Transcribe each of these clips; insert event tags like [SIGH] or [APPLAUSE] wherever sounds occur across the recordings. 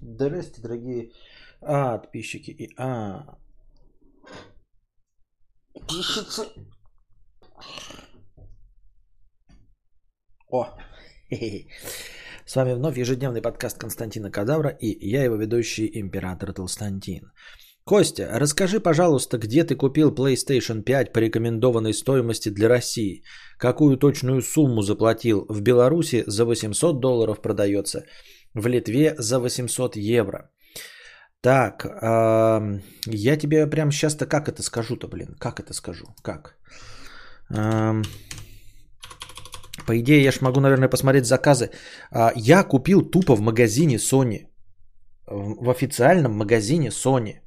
Здрасте, дорогие а, подписчики и а. Подписчицы. О. [LAUGHS] С вами вновь ежедневный подкаст Константина Кадавра и я его ведущий император Толстантин. Костя, расскажи, пожалуйста, где ты купил PlayStation 5 по рекомендованной стоимости для России? Какую точную сумму заплатил? В Беларуси за 800 долларов продается, в Литве за 800 евро. Так, э, я тебе прямо сейчас-то как это скажу-то, блин? Как это скажу? Как? Э, по идее, я ж могу, наверное, посмотреть заказы. Э, я купил тупо в магазине Sony. В, в официальном магазине Sony.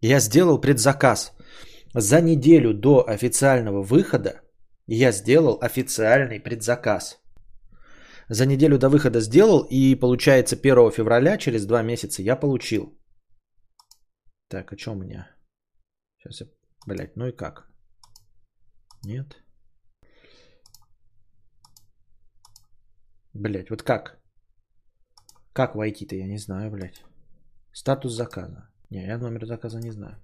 Я сделал предзаказ. За неделю до официального выхода я сделал официальный предзаказ. За неделю до выхода сделал, и получается 1 февраля, через два месяца, я получил. Так, а что у меня? Сейчас я... Блять, ну и как? Нет. Блять, вот как? Как войти-то, я не знаю, блядь. Статус заказа. Не, я номер заказа не знаю.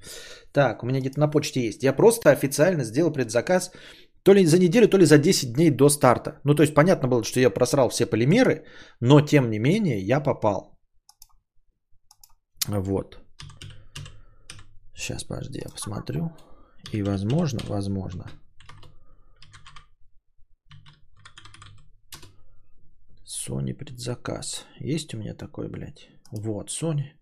Так, у меня где-то на почте есть. Я просто официально сделал предзаказ то ли за неделю, то ли за 10 дней до старта. Ну, то есть понятно было, что я просрал все полимеры, но тем не менее я попал. Вот. Сейчас, подожди, я посмотрю. И возможно, возможно. Sony предзаказ. Есть у меня такой, блядь? Вот, Sony.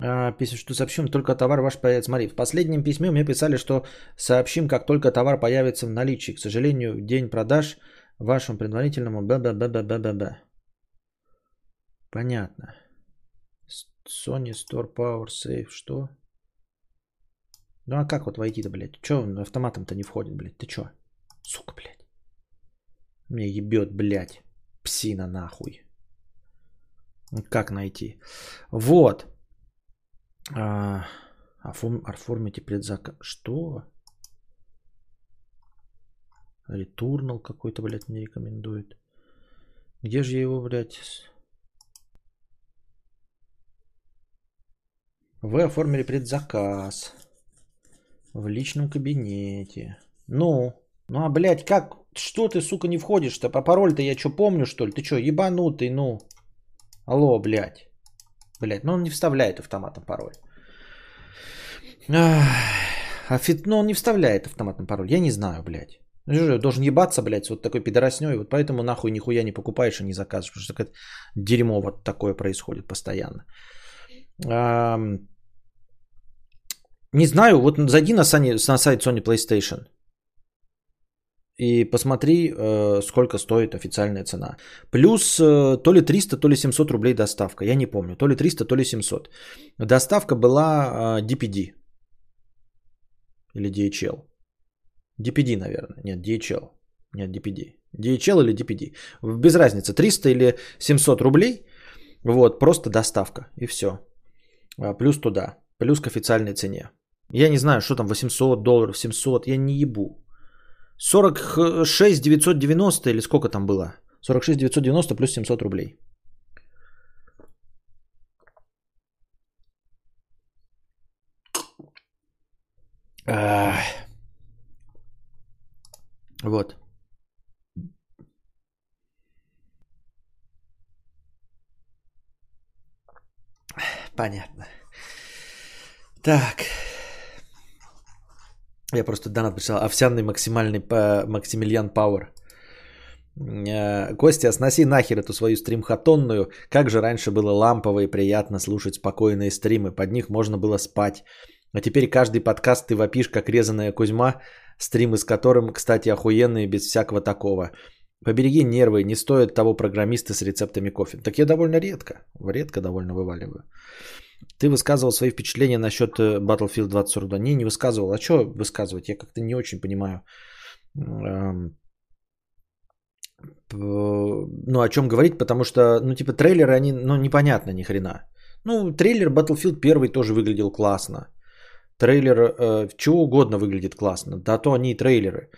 А, пишет, что сообщим, только товар ваш появится. Смотри, в последнем письме мне писали, что сообщим, как только товар появится в наличии. К сожалению, день продаж вашему предварительному б б б б б б б Понятно. Sony Store Power Safe, что? Ну а как вот войти-то, блядь? Че он автоматом-то не входит, блядь? Ты чё? Сука, блядь. Мне ебет, блядь. Псина нахуй. Как найти? Вот. А, оформите предзаказ. Что? Ретурнал какой-то, блядь, мне рекомендует. Где же я его, блядь? Вы оформили предзаказ. В личном кабинете. Ну, ну а, блядь, как? Что ты, сука, не входишь-то? По пароль-то я что, помню, что ли? Ты что, ебанутый, ну? Алло, блядь. Блять, ну он не вставляет автоматом пароль. А фит, ну он не вставляет автоматный пароль. Я не знаю, блядь. Должен ебаться, блядь, с вот такой пидорасней. Вот поэтому нахуй нихуя не покупаешь и не заказываешь. Потому что дерьмо вот такое происходит постоянно. Не знаю, вот зайди на, Sony, на сайт Sony PlayStation и посмотри, э, сколько стоит официальная цена. Плюс э, то ли 300, то ли 700 рублей доставка. Я не помню. То ли 300, то ли 700. Доставка была DPD. Или DHL. DPD, наверное. Нет, DHL. Нет, DPD. DHL или DPD. Без разницы. 300 или 700 рублей. Вот, просто доставка. И все. А, плюс туда. Плюс к официальной цене. Я не знаю, что там 800 долларов, 700. Я не ебу. 46 990 или сколько там было? 46 990 плюс 700 рублей. Вот. Понятно. Так. Я просто донат прочитал. Овсяный максимальный Максимилиан Пауэр. Э, Костя, сноси нахер эту свою стримхатонную. Как же раньше было лампово и приятно слушать спокойные стримы. Под них можно было спать. А теперь каждый подкаст ты вопишь, как резаная Кузьма, стримы с которым, кстати, охуенные без всякого такого. Побереги нервы, не стоит того программиста с рецептами кофе. Так я довольно редко, редко довольно вываливаю. Ты высказывал свои впечатления насчет э, Battlefield 2042. Не, не высказывал. А что высказывать? Я как-то не очень понимаю. Ну, о чем говорить, потому что, ну, типа, трейлеры, они, ну, непонятно ни хрена. Ну, трейлер Battlefield 1 тоже выглядел классно. Трейлер э, чего угодно выглядит классно. Да то они и трейлеры.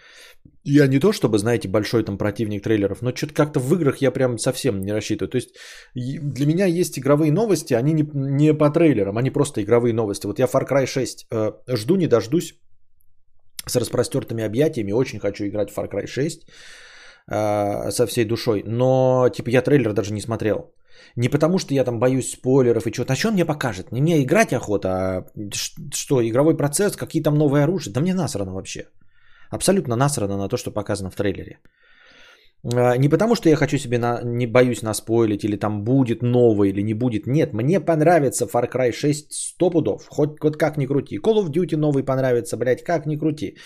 Я не то, чтобы, знаете, большой там противник трейлеров, но что-то как-то в играх я прям совсем не рассчитываю. То есть для меня есть игровые новости, они не, не по трейлерам, они просто игровые новости. Вот я Far Cry 6 э, жду, не дождусь с распростертыми объятиями. Очень хочу играть в Far Cry 6 э, со всей душой. Но, типа, я трейлер даже не смотрел. Не потому, что я там боюсь спойлеров и чего-то. А что он мне покажет? Не мне играть охота, а что, игровой процесс, какие там новые оружия? Да мне насрано вообще. Абсолютно насрано на то, что показано в трейлере. А, не потому, что я хочу себе на, не боюсь наспойлить, или там будет новое, или не будет. Нет, мне понравится Far Cry 6 100 пудов. Хоть, хоть как ни крути. Call of Duty новый понравится, блядь, как ни крути.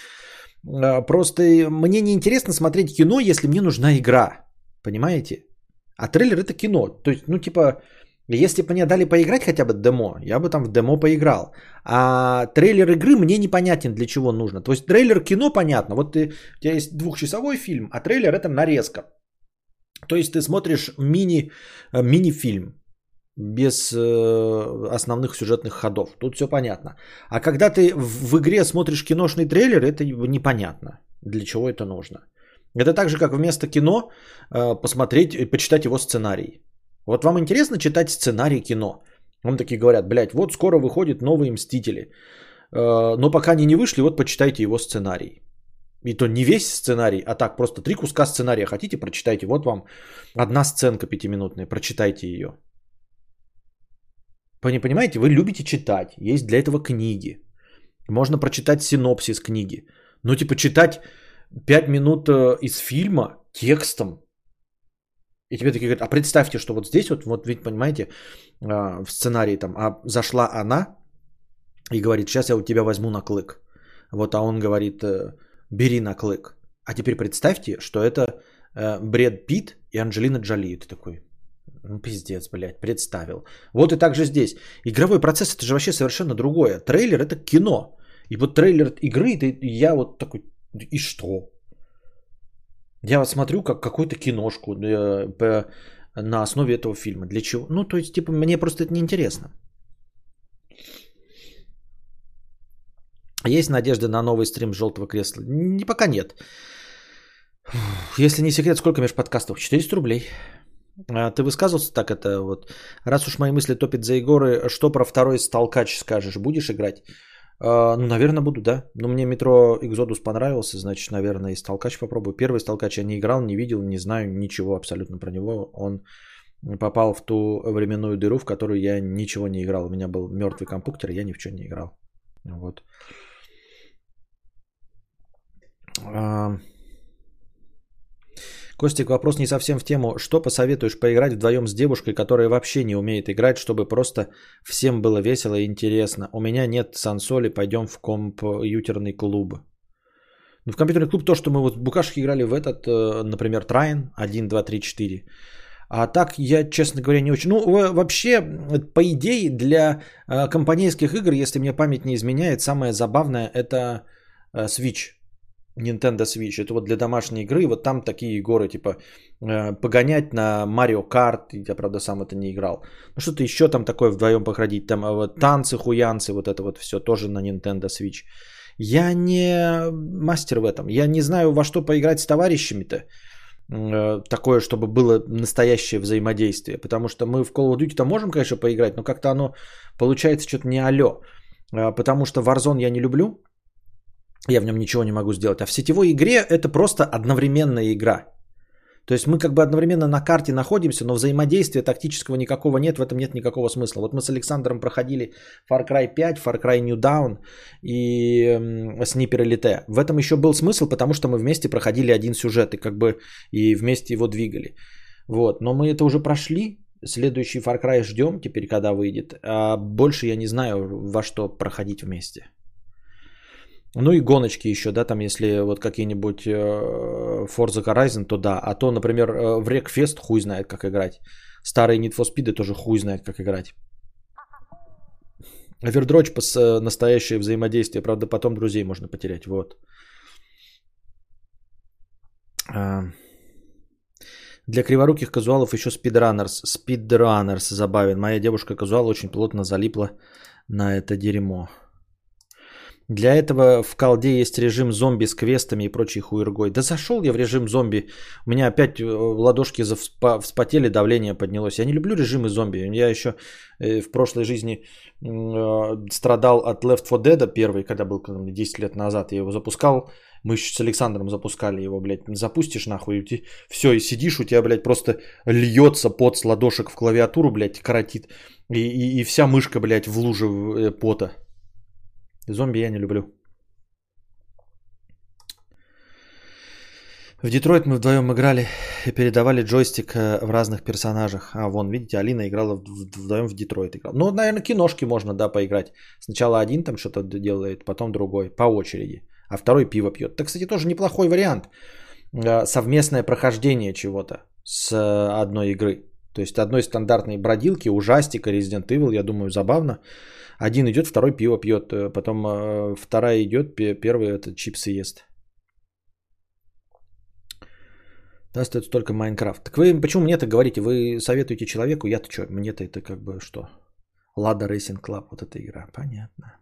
А, просто мне не интересно смотреть кино, если мне нужна игра. Понимаете? А трейлер это кино. То есть, ну типа, если бы мне дали поиграть хотя бы демо, я бы там в демо поиграл. А трейлер игры мне непонятен для чего нужно. То есть трейлер кино понятно. Вот ты, у тебя есть двухчасовой фильм, а трейлер это нарезка. То есть ты смотришь мини, э, мини-фильм без э, основных сюжетных ходов. Тут все понятно. А когда ты в, в игре смотришь киношный трейлер, это непонятно, для чего это нужно. Это так же, как вместо кино э, посмотреть и почитать его сценарий. Вот вам интересно читать сценарий кино? Вам такие говорят, блядь, вот скоро выходят новые Мстители. Э, но пока они не вышли, вот почитайте его сценарий. И то не весь сценарий, а так просто три куска сценария хотите, прочитайте. Вот вам одна сценка пятиминутная, прочитайте ее. Не понимаете, вы любите читать, есть для этого книги. Можно прочитать синопсис книги. Ну типа читать 5 минут э, из фильма текстом, и тебе такие говорят, а представьте, что вот здесь вот, вот ведь понимаете, а, в сценарии там, а зашла она и говорит, сейчас я у тебя возьму на клык. Вот, а он говорит, э, бери на клык. А теперь представьте, что это э, Бред Пит и Анджелина Джоли. Ты такой, ну пиздец, блядь, представил. Вот и так же здесь. Игровой процесс это же вообще совершенно другое. Трейлер это кино. И вот трейлер игры, ты, я вот такой, и что? Я вот смотрю как какую-то киношку э, на основе этого фильма. Для чего? Ну, то есть, типа, мне просто это неинтересно. Есть надежда на новый стрим желтого кресла? Не, пока нет. Если не секрет, сколько межподкастов? 400 рублей. А ты высказывался так это вот. Раз уж мои мысли топят за Егоры, что про второй сталкач скажешь? Будешь играть? А, ну, наверное, буду, да. Но мне метро Exodus понравился, значит, наверное, и Сталкач попробую. Первый Сталкач я не играл, не видел, не знаю ничего абсолютно про него. Он попал в ту временную дыру, в которую я ничего не играл. У меня был мертвый компьютер, я ни в чем не играл. Вот. А, Костик, вопрос не совсем в тему. Что посоветуешь поиграть вдвоем с девушкой, которая вообще не умеет играть, чтобы просто всем было весело и интересно? У меня нет сансоли, пойдем в компьютерный клуб. Ну, в компьютерный клуб то, что мы вот в букашки играли в этот, э, например, Трайн 1, 2, 3, 4. А так я, честно говоря, не очень... Ну, вообще, по идее, для э, компанейских игр, если мне память не изменяет, самое забавное это э, Switch. Nintendo Switch. Это вот для домашней игры. Вот там такие горы, типа э, погонять на Mario Kart. Я, правда, сам это не играл. Ну, что-то еще там такое вдвоем походить. Там э, вот, танцы, хуянцы, вот это вот все тоже на Nintendo Switch. Я не мастер в этом. Я не знаю, во что поиграть с товарищами-то. Э, такое, чтобы было настоящее взаимодействие. Потому что мы в Call of Duty-то можем, конечно, поиграть, но как-то оно получается что-то не алё. Э, потому что Warzone я не люблю я в нем ничего не могу сделать. А в сетевой игре это просто одновременная игра. То есть мы как бы одновременно на карте находимся, но взаимодействия тактического никакого нет, в этом нет никакого смысла. Вот мы с Александром проходили Far Cry 5, Far Cry New Dawn и Sniper Elite. В этом еще был смысл, потому что мы вместе проходили один сюжет и как бы и вместе его двигали. Вот. Но мы это уже прошли, следующий Far Cry ждем теперь, когда выйдет. А больше я не знаю, во что проходить вместе. Ну и гоночки еще, да, там если вот какие-нибудь э, Forza Horizon, то да. А то, например, э, в Wreckfest хуй знает, как играть. Старые Need for Speed тоже хуй знает, как играть. Овердрочь с э, настоящее взаимодействие. Правда, потом друзей можно потерять. Вот. А... Для криворуких казуалов еще спидранерс. Спидранерс забавен. Моя девушка казуал очень плотно залипла на это дерьмо. Для этого в колде есть режим зомби с квестами и прочей хуергой. Да зашел я в режим зомби. У меня опять э, ладошки вспотели, давление поднялось. Я не люблю режимы зомби. Я еще э, в прошлой жизни э, страдал от Left 4 Dead первый, когда был 10 лет назад. Я его запускал. Мы еще с Александром запускали его, блядь. Запустишь нахуй, и ты... все, и сидишь, у тебя, блядь, просто льется пот с ладошек в клавиатуру, блядь, коротит. И, и, и вся мышка, блядь, в луже пота. Зомби я не люблю. В Детройт мы вдвоем играли и передавали джойстик э, в разных персонажах. А, вон, видите, Алина играла вдвоем в Детройт. Играла. Ну, наверное, киношки можно, да, поиграть. Сначала один там что-то делает, потом другой, по очереди. А второй пиво пьет. Это, кстати, тоже неплохой вариант. Э, совместное прохождение чего-то с э, одной игры. То есть одной стандартной бродилки, ужастика, Resident Evil, я думаю, забавно. Один идет, второй пиво пьет, э, потом э, вторая идет, первый это чипсы ест. Да, остается только Майнкрафт. Так вы почему мне это говорите? Вы советуете человеку, я-то что? Мне-то это как бы что? Лада Racing Club, вот эта игра. Понятно.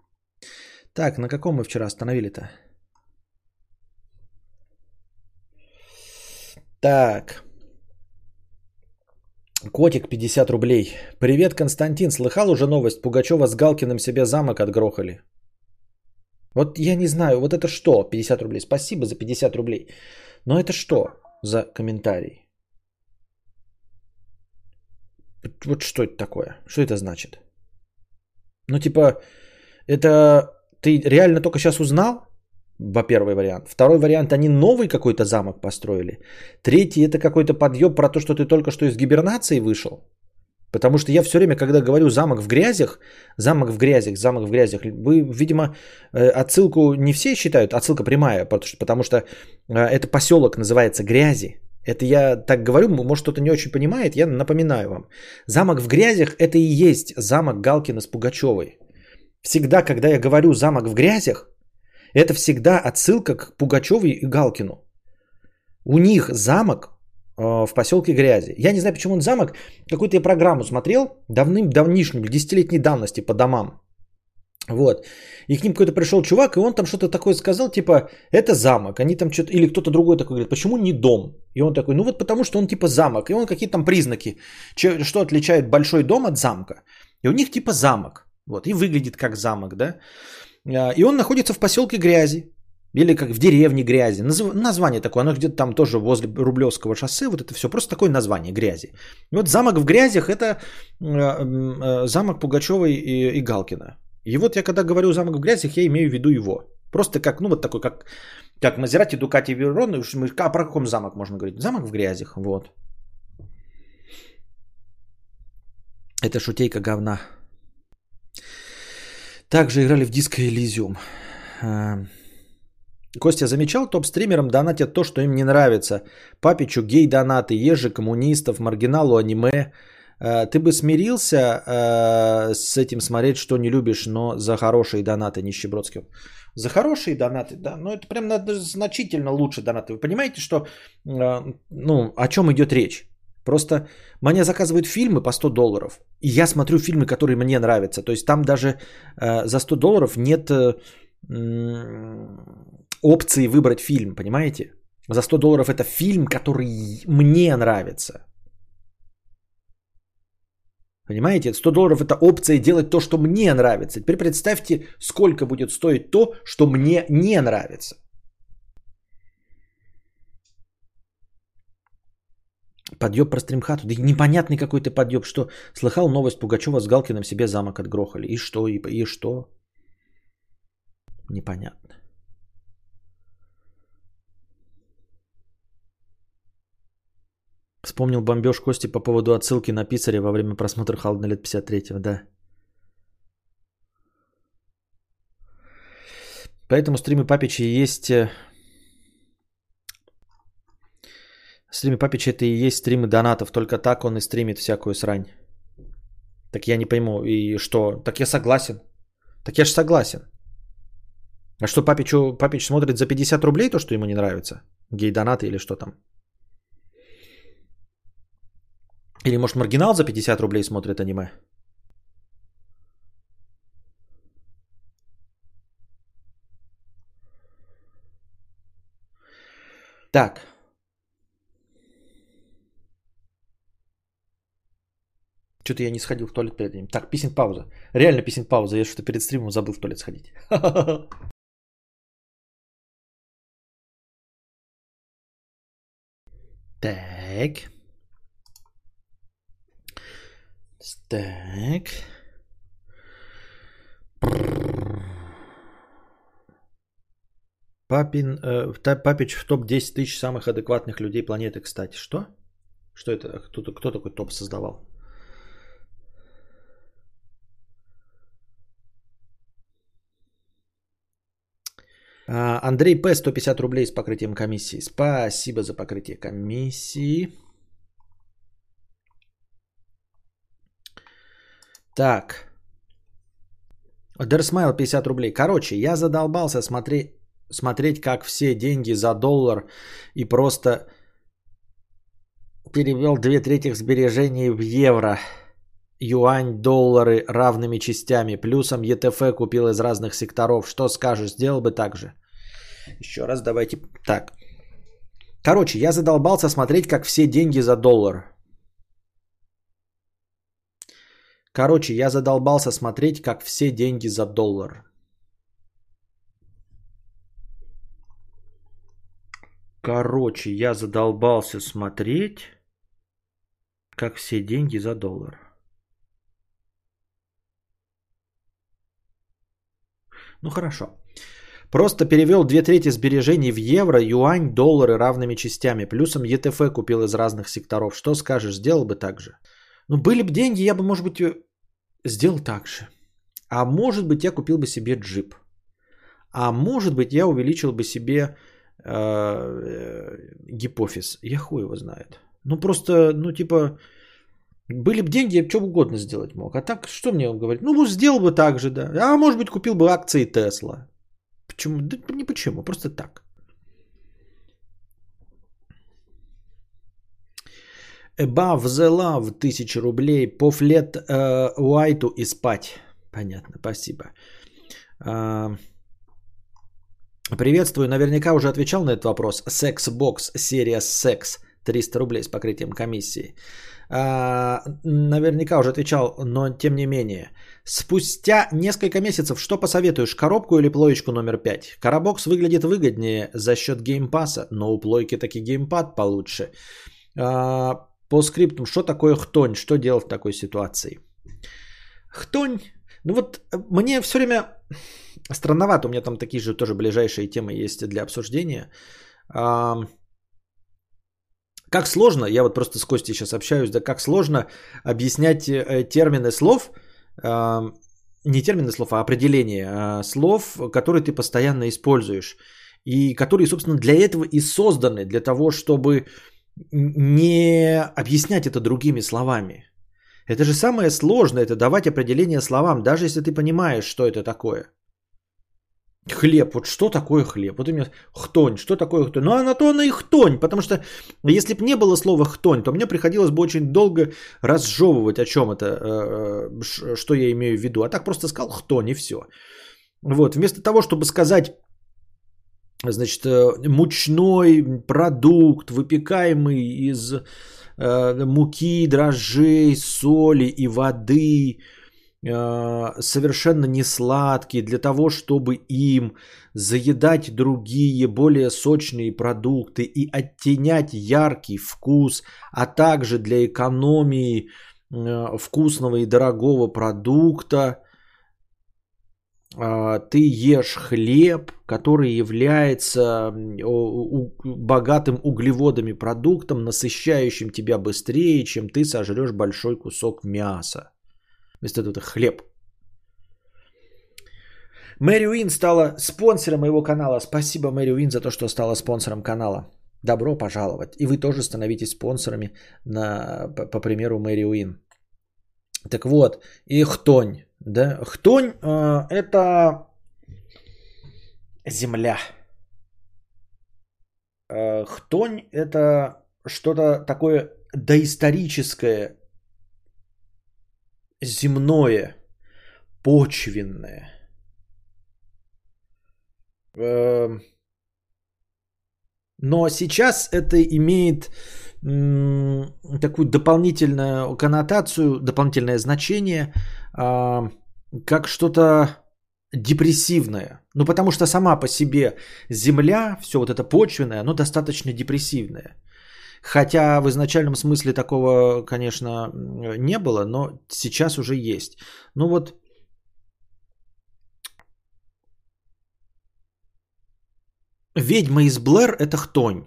Так, на каком мы вчера остановили-то? Так. Котик 50 рублей. Привет, Константин. Слыхал уже новость? Пугачева с Галкиным себе замок отгрохали. Вот я не знаю, вот это что? 50 рублей. Спасибо за 50 рублей. Но это что за комментарий? Вот что это такое? Что это значит? Ну типа, это ты реально только сейчас узнал? Во первый вариант. Второй вариант, они новый какой-то замок построили. Третий, это какой-то подъем про то, что ты только что из гибернации вышел. Потому что я все время, когда говорю замок в грязях, замок в грязях, замок в грязях, вы, видимо, э, отсылку не все считают, отсылка прямая, потому что э, это поселок называется Грязи. Это я так говорю, может кто-то не очень понимает, я напоминаю вам. Замок в грязях это и есть замок Галкина с Пугачевой. Всегда, когда я говорю замок в грязях, это всегда отсылка к Пугачеву и Галкину. У них замок э, в поселке Грязи. Я не знаю, почему он замок. Какую-то я программу смотрел давным-давнишним, десятилетней давности по домам. Вот. И к ним какой-то пришел чувак, и он там что-то такое сказал, типа, это замок. Они там что-то, или кто-то другой такой говорит, почему не дом? И он такой, ну вот потому что он типа замок. И он какие-то там признаки, что отличает большой дом от замка. И у них типа замок. Вот, и выглядит как замок, да. А, и он находится в поселке Грязи. Или как в деревне Грязи. название такое, оно где-то там тоже возле Рублевского шоссе. Вот это все просто такое название Грязи. И вот замок в Грязях это э, замок Пугачевой и, и Галкина. И вот я когда говорю замок в Грязях, я имею в виду его. Просто как, ну вот такой, как, как Мазерати, Дукати, Верон. А про каком замок можно говорить? Замок в Грязях, вот. Это шутейка говна. Также играли в Disco Elysium. А, Костя замечал, топ-стримерам донатят то, что им не нравится. Папичу гей-донаты, ежи коммунистов, маргиналу аниме. А, ты бы смирился а, с этим смотреть, что не любишь, но за хорошие донаты, нищебродский. За хорошие донаты, да, но это прям значительно лучше донаты. Вы понимаете, что, ну, о чем идет речь? Просто мне заказывают фильмы по 100 долларов, и я смотрю фильмы, которые мне нравятся. То есть там даже э, за 100 долларов нет э, опции выбрать фильм, понимаете? За 100 долларов это фильм, который мне нравится. Понимаете? 100 долларов это опция делать то, что мне нравится. Теперь представьте, сколько будет стоить то, что мне не нравится. Подъеб про стримхату. Да непонятный какой-то подъеб. Что? Слыхал новость Пугачева с Галкиным себе замок отгрохали. И что? И, и что? Непонятно. Вспомнил бомбеж Кости по поводу отсылки на писаря во время просмотра Халдна лет 53-го, да. Поэтому стримы Папичи есть Стрим Папич это и есть стримы донатов, только так он и стримит всякую срань. Так я не пойму, и что? Так я согласен. Так я же согласен. А что, Папичу, Папич смотрит за 50 рублей то, что ему не нравится? Гей-донаты или что там? Или, может, маргинал за 50 рублей смотрит аниме? Так. Что-то я не сходил в туалет перед этим. Так, писем пауза. Реально писем пауза. Я что-то перед стримом забыл в туалет сходить. [LAUGHS] Так. Так. Папин, э, Папич в топ-10 тысяч самых адекватных людей планеты, кстати. Что? Что это? Кто, кто такой топ создавал? Андрей П. 150 рублей с покрытием комиссии. Спасибо за покрытие комиссии. Так. DerSmile 50 рублей. Короче, я задолбался смотреть, смотреть, как все деньги за доллар и просто перевел две трети сбережений в евро. Юань, доллары равными частями. Плюсом ETF купил из разных секторов. Что скажешь, сделал бы так же? Еще раз давайте. Так. Короче, я задолбался смотреть, как все деньги за доллар. Короче, я задолбался смотреть, как все деньги за доллар. Короче, я задолбался смотреть, как все деньги за доллар. Ну хорошо. Просто перевел две трети сбережений в евро, юань, доллары равными частями. Плюсом ЕТФ купил из разных секторов. Что скажешь, сделал бы так же? Ну, были бы деньги, я бы, может быть, сделал так же. А может быть, я купил бы себе джип. А может быть, я увеличил бы себе э, э, гипофиз. Я хуй его знает. Ну, просто, ну, типа, были бы деньги, я что угодно сделать мог. А так, что мне он говорит? Ну, сделал бы так же, да. А может быть, купил бы акции Тесла. Почему? Да не почему, просто так. Above the love, тысяча рублей. Пофлет э, Уайту и спать. Понятно, спасибо. Э, приветствую, наверняка уже отвечал на этот вопрос. Сексбокс, серия секс. 300 рублей с покрытием комиссии. А, наверняка уже отвечал, но тем не менее. Спустя несколько месяцев что посоветуешь, коробку или плоечку номер 5? Коробокс выглядит выгоднее за счет геймпаса, но у плойки таки геймпад получше. А, по скриптам, что такое хтонь? Что делать в такой ситуации? Хтонь, ну вот мне все время странновато, у меня там такие же тоже ближайшие темы есть для обсуждения. Как сложно, я вот просто с Костей сейчас общаюсь, да как сложно объяснять э, термины слов, не термины слов, а определения слов, которые ты постоянно используешь. И которые, собственно, для этого и созданы, для того, чтобы не объяснять это другими словами. Это же самое сложное, это давать определение словам, даже если ты понимаешь, что это такое. Хлеб, вот что такое хлеб? Вот у меня хтонь, что такое хтонь? Ну, она то она и хтонь, потому что если бы не было слова хтонь, то мне приходилось бы очень долго разжевывать, о чем это, э, э, что я имею в виду. А так просто сказал хтонь и все. Вот, вместо того, чтобы сказать, значит, э, мучной продукт, выпекаемый из муки, дрожжей, соли и воды – совершенно не сладкие, для того, чтобы им заедать другие более сочные продукты и оттенять яркий вкус, а также для экономии э, вкусного и дорогого продукта, э, ты ешь хлеб, который является богатым углеводами продуктом, насыщающим тебя быстрее, чем ты сожрешь большой кусок мяса. Вместо этого это хлеб. Мэри Уин стала спонсором моего канала. Спасибо, Мэри Уин, за то, что стала спонсором канала. Добро пожаловать. И вы тоже становитесь спонсорами на, по, по примеру Мэри Уин. Так вот, и хтонь. Да? Хтонь э, это земля. Э, хтонь это что-то такое доисторическое, земное, почвенное. Эм, Но сейчас это имеет такую дополнительную коннотацию, дополнительное значение, э- как что-то депрессивное. Ну, потому что сама по себе Земля, все вот это почвенное, оно достаточно депрессивное. Хотя в изначальном смысле такого, конечно, не было, но сейчас уже есть. Ну вот ведьма из Блэр – это хтонь.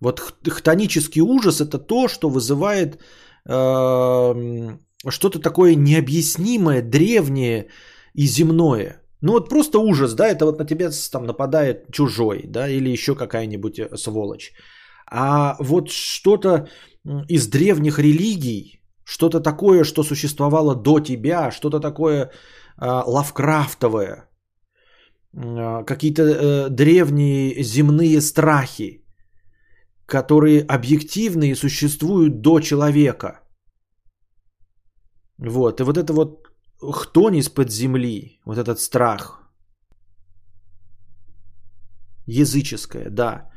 Вот хтонический ужас – это то, что вызывает э, что-то такое необъяснимое, древнее и земное. Ну вот просто ужас, да, это вот на тебя там нападает чужой, да, или еще какая-нибудь э, сволочь. А вот что-то из древних религий, что-то такое, что существовало до тебя, что-то такое э, лавкрафтовое, э, какие-то э, древние земные страхи, которые объективны и существуют до человека. Вот, и вот это вот хтонь из-под земли, вот этот страх, языческое, да,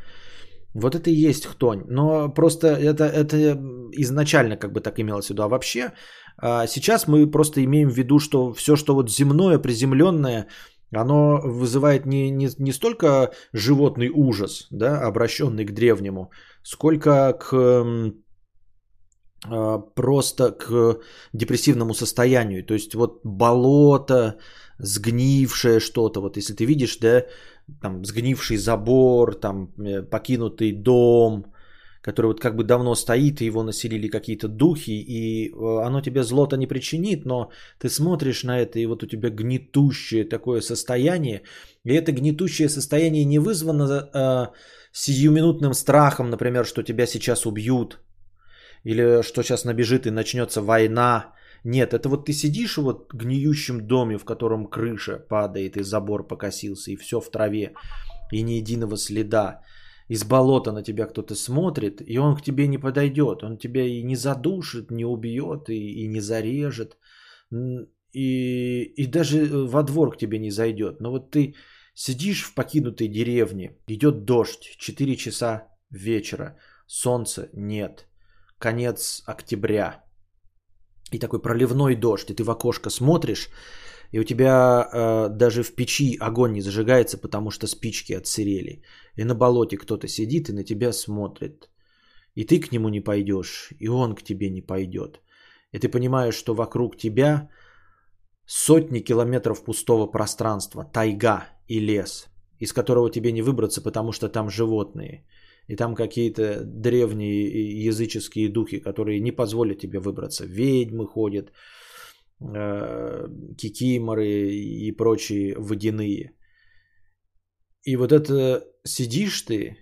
вот это и есть хтонь. Но просто это, это изначально как бы так имелось в виду. А вообще а, сейчас мы просто имеем в виду, что все, что вот земное, приземленное, оно вызывает не, не, не столько животный ужас, да, обращенный к древнему, сколько к а, просто к депрессивному состоянию. То есть вот болото, сгнившее что-то. Вот если ты видишь, да, там сгнивший забор, там э, покинутый дом, который вот как бы давно стоит, и его населили какие-то духи, и э, оно тебе зло-то не причинит, но ты смотришь на это, и вот у тебя гнетущее такое состояние, и это гнетущее состояние не вызвано э, сиюминутным страхом, например, что тебя сейчас убьют, или что сейчас набежит и начнется война, нет, это вот ты сидишь в вот гниющем доме, в котором крыша падает, и забор покосился, и все в траве, и ни единого следа. Из болота на тебя кто-то смотрит, и он к тебе не подойдет. Он тебя и не задушит, не убьет, и, и не зарежет. И, и даже во двор к тебе не зайдет. Но вот ты сидишь в покинутой деревне, идет дождь, 4 часа вечера, солнца нет, конец октября – и такой проливной дождь, и ты в окошко смотришь, и у тебя э, даже в печи огонь не зажигается, потому что спички отсырели. И на болоте кто-то сидит и на тебя смотрит. И ты к нему не пойдешь, и он к тебе не пойдет. И ты понимаешь, что вокруг тебя сотни километров пустого пространства, тайга и лес, из которого тебе не выбраться, потому что там животные – и там какие-то древние языческие духи, которые не позволят тебе выбраться. Ведьмы ходят, э, кикиморы и прочие водяные. И вот это сидишь ты,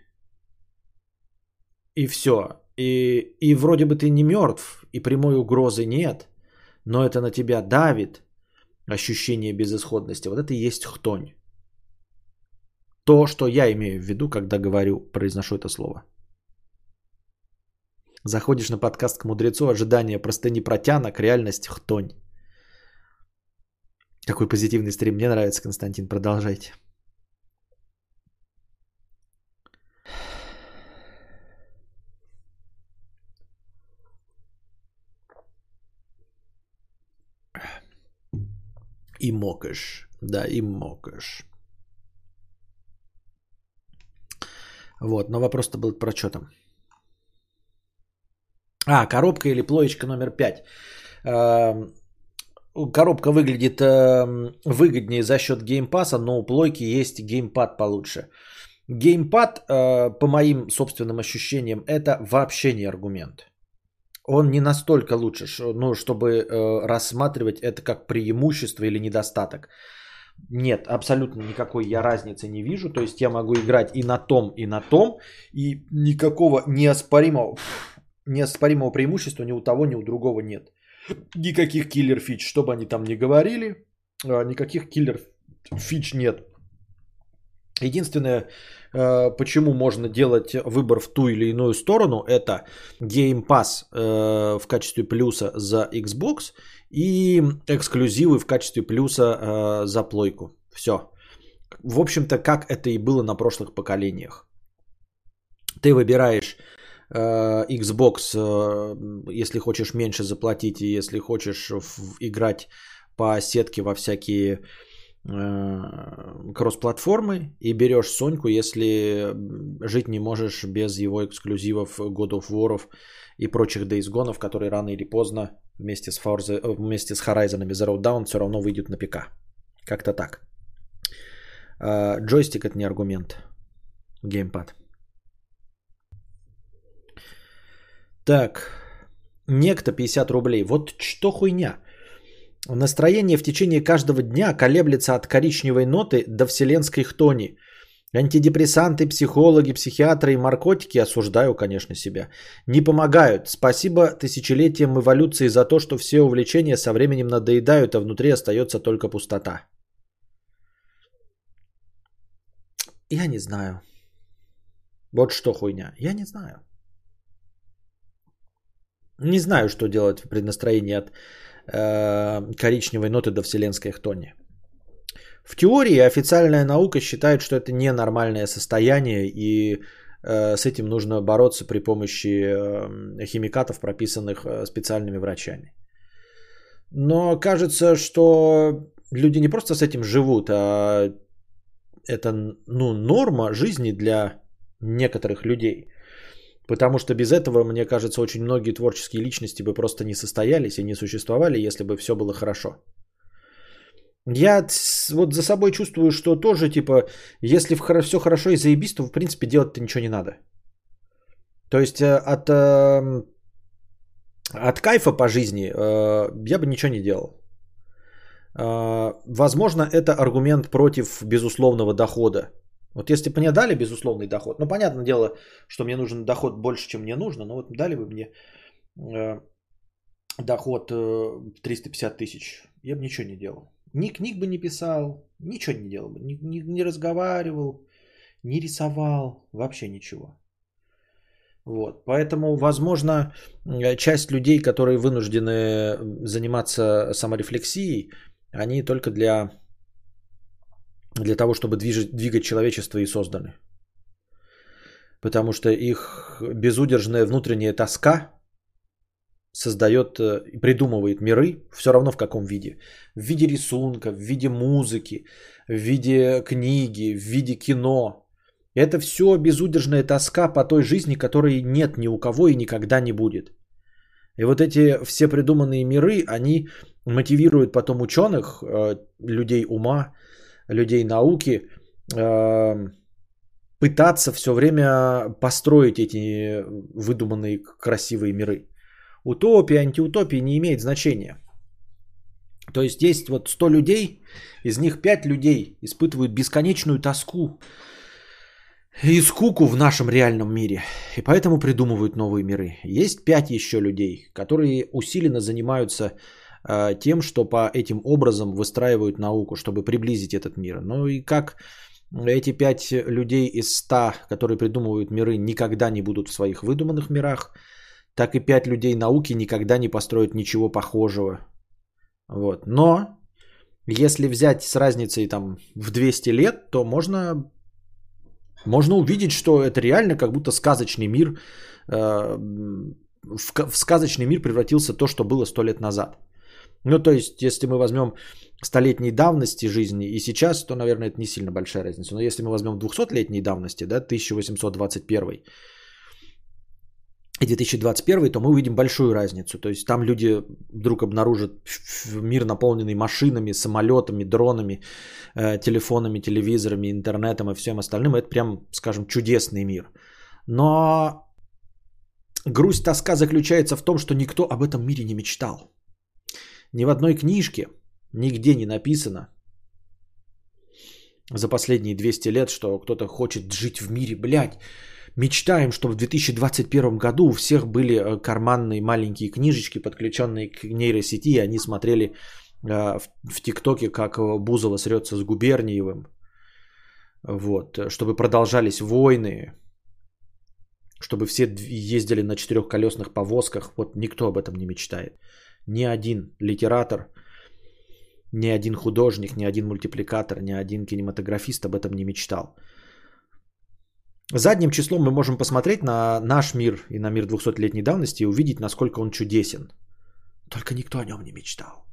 и все. И, и вроде бы ты не мертв, и прямой угрозы нет, но это на тебя давит ощущение безысходности. Вот это и есть хтонь то, что я имею в виду, когда говорю, произношу это слово. Заходишь на подкаст к мудрецу, ожидание простыни протянок, реальность хтонь. Какой позитивный стрим. Мне нравится, Константин. Продолжайте. И мокаш. Да, и мокаш. Вот, но вопрос-то был про что там. А, коробка или плоечка номер 5. Эм, коробка выглядит эм, выгоднее за счет Game Pass а, но у плойки есть геймпад получше. Геймпад, э, по моим собственным ощущениям, это вообще не аргумент. Он не настолько лучше, ну, чтобы э, рассматривать это как преимущество или недостаток. Нет, абсолютно никакой я разницы не вижу. То есть я могу играть и на том, и на том. И никакого неоспоримого, неоспоримого преимущества ни у того, ни у другого нет. Никаких киллер фич, что бы они там ни говорили, а, никаких киллер фич нет. Единственное, э, почему можно делать выбор в ту или иную сторону, это Game Pass э, в качестве плюса за Xbox и эксклюзивы в качестве плюса э, за плойку. Все. В общем-то, как это и было на прошлых поколениях. ты выбираешь э, Xbox, э, если хочешь меньше заплатить, и если хочешь в, играть по сетке во всякие э, кросс-платформы, и берешь Соньку, если жить не можешь без его эксклюзивов God of War и прочих Days Gone, которые рано или поздно вместе с, Forza, э, вместе с Horizon Zero Dawn все равно выйдут на ПК. Как-то так. Э, джойстик это не аргумент. Геймпад. Так. Некто 50 рублей. Вот что хуйня. Настроение в течение каждого дня колеблется от коричневой ноты до вселенской хтони. Антидепрессанты, психологи, психиатры и наркотики, осуждаю, конечно, себя, не помогают. Спасибо тысячелетиям эволюции за то, что все увлечения со временем надоедают, а внутри остается только пустота. Я не знаю. Вот что хуйня. Я не знаю. Не знаю, что делать при настроении от э, коричневой ноты до вселенской хтони. В теории официальная наука считает, что это ненормальное состояние, и э, с этим нужно бороться при помощи э, химикатов, прописанных э, специальными врачами. Но кажется, что люди не просто с этим живут, а это ну, норма жизни для некоторых людей. Потому что без этого, мне кажется, очень многие творческие личности бы просто не состоялись и не существовали, если бы все было хорошо. Я вот за собой чувствую, что тоже, типа, если все хорошо и заебись, то, в принципе, делать-то ничего не надо. То есть э, от, эм, от кайфа по жизни э, я бы ничего не делал. Э, возможно, это аргумент против безусловного дохода. Вот если бы мне дали безусловный доход, ну, понятное дело, что мне нужен доход больше, чем мне нужно, но вот дали бы мне доход 350 тысяч, я бы ничего не делал. Ни книг бы не писал, ничего не делал бы, не, не, не разговаривал, не рисовал, вообще ничего. Вот. Поэтому, возможно, часть людей, которые вынуждены заниматься саморефлексией, они только для, для того, чтобы движить, двигать человечество и созданы. Потому что их безудержная внутренняя тоска создает э, и придумывает миры, все равно в каком виде. В виде рисунка, в виде музыки, в виде книги, в виде кино. Это все безудержная тоска по той жизни, которой нет ни у кого и никогда не будет. И вот эти все придуманные миры, они мотивируют потом ученых, э, людей ума, людей науки, э, пытаться все время построить эти выдуманные красивые миры. Утопия, антиутопия не имеет значения. То есть есть вот 100 людей, из них 5 людей испытывают бесконечную тоску и скуку в нашем реальном мире. И поэтому придумывают новые миры. Есть 5 еще людей, которые усиленно занимаются э, тем, что по этим образом выстраивают науку, чтобы приблизить этот мир. Ну и как эти 5 людей из 100, которые придумывают миры, никогда не будут в своих выдуманных мирах – так и пять людей науки никогда не построят ничего похожего. Вот. Но если взять с разницей там в 200 лет, то можно, можно увидеть, что это реально как будто сказочный мир, э, в, в сказочный мир превратился то, что было 100 лет назад. Ну, то есть, если мы возьмем столетней давности жизни и сейчас, то, наверное, это не сильно большая разница. Но если мы возьмем 200-летней давности, да, 1821, и 2021, то мы увидим большую разницу. То есть там люди вдруг обнаружат мир, наполненный машинами, самолетами, дронами, э, телефонами, телевизорами, интернетом и всем остальным. Это прям, скажем, чудесный мир. Но грусть, тоска заключается в том, что никто об этом мире не мечтал. Ни в одной книжке, нигде не написано за последние 200 лет, что кто-то хочет жить в мире, блядь, Мечтаем, чтобы в 2021 году у всех были э, карманные маленькие книжечки, подключенные к нейросети, и они смотрели э, в ТикТоке, как э, Бузова срется с Губерниевым. Вот, чтобы продолжались войны, чтобы все ездили на четырехколесных повозках. Вот никто об этом не мечтает. Ни один литератор, ни один художник, ни один мультипликатор, ни один кинематографист об этом не мечтал. Задним числом мы можем посмотреть на наш мир и на мир 200-летней давности и увидеть, насколько он чудесен. Только никто о нем не мечтал.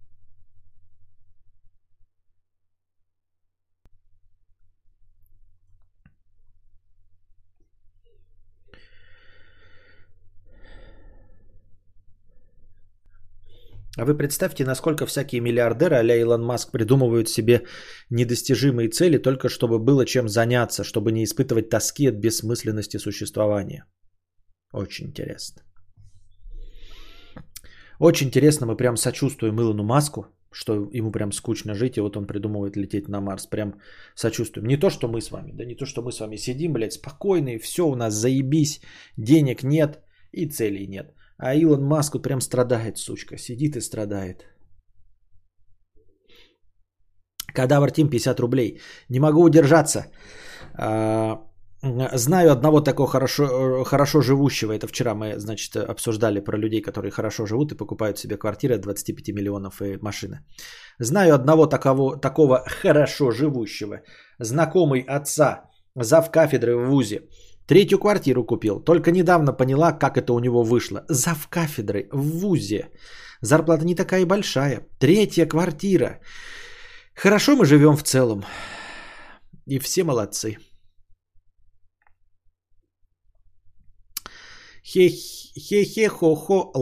А вы представьте, насколько всякие миллиардеры а Илон Маск придумывают себе недостижимые цели только чтобы было чем заняться, чтобы не испытывать тоски от бессмысленности существования. Очень интересно. Очень интересно, мы прям сочувствуем Илону Маску, что ему прям скучно жить, и вот он придумывает лететь на Марс. Прям сочувствуем. Не то, что мы с вами, да не то, что мы с вами сидим, блядь, спокойные, все у нас заебись, денег нет и целей нет. А Илон Маск вот прям страдает, сучка. Сидит и страдает. Кадавр Тим 50 рублей. Не могу удержаться. А, знаю одного такого хорошо, хорошо живущего. Это вчера мы, значит, обсуждали про людей, которые хорошо живут и покупают себе квартиры от 25 миллионов и машины. Знаю одного такого, такого хорошо живущего. Знакомый отца, зав кафедры в ВУЗе. Третью квартиру купил. Только недавно поняла, как это у него вышло. Зав кафедры в ВУЗе. Зарплата не такая большая. Третья квартира. Хорошо мы живем в целом. И все молодцы. Хе-хе-хо-хо.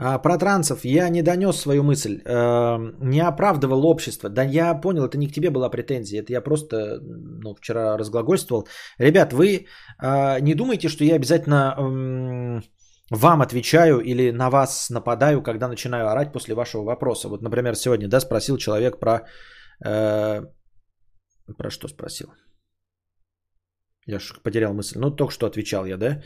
А, про трансов я не донес свою мысль, э, не оправдывал общество. Да я понял, это не к тебе была претензия, это я просто ну, вчера разглагольствовал. Ребят, вы э, не думайте, что я обязательно э, вам отвечаю или на вас нападаю, когда начинаю орать после вашего вопроса. Вот, например, сегодня да, спросил человек про... Э, про что спросил? Я ж потерял мысль. Ну, только что отвечал я, да?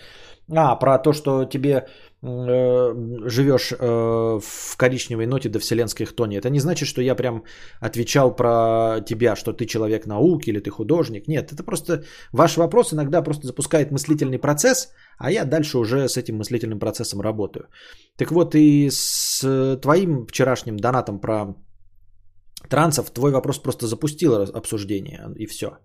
А, про то, что тебе э, живешь э, в коричневой ноте до вселенской хтони. Это не значит, что я прям отвечал про тебя, что ты человек науки или ты художник. Нет, это просто ваш вопрос иногда просто запускает мыслительный процесс, а я дальше уже с этим мыслительным процессом работаю. Так вот и с твоим вчерашним донатом про трансов твой вопрос просто запустил обсуждение и все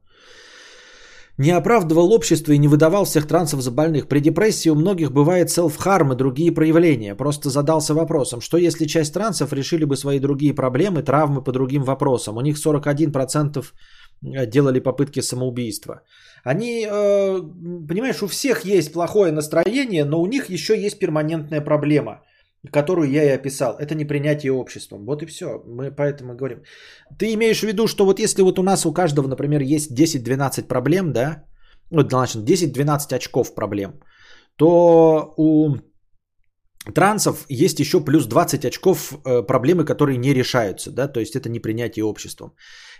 не оправдывал общество и не выдавал всех трансов за больных. При депрессии у многих бывает селф-харм и другие проявления. Просто задался вопросом, что если часть трансов решили бы свои другие проблемы, травмы по другим вопросам. У них 41% э, делали попытки самоубийства. Они, э, понимаешь, у всех есть плохое настроение, но у них еще есть перманентная проблема – которую я и описал. Это непринятие обществом. Вот и все. Мы поэтому говорим. Ты имеешь в виду, что вот если вот у нас у каждого, например, есть 10-12 проблем, да, вот, значит, 10-12 очков проблем, то у трансов есть еще плюс 20 очков э, проблемы, которые не решаются, да, то есть это непринятие обществом.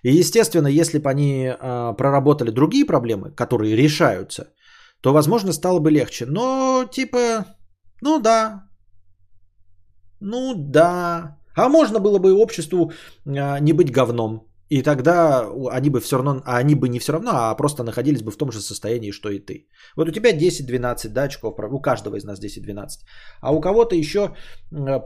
И естественно, если бы они э, проработали другие проблемы, которые решаются, то, возможно, стало бы легче. Но, типа, ну да, ну да. А можно было бы обществу а, не быть говном. И тогда они бы все равно, а они бы не все равно, а просто находились бы в том же состоянии, что и ты. Вот у тебя 10-12 да, очков, у каждого из нас 10-12. А у кого-то еще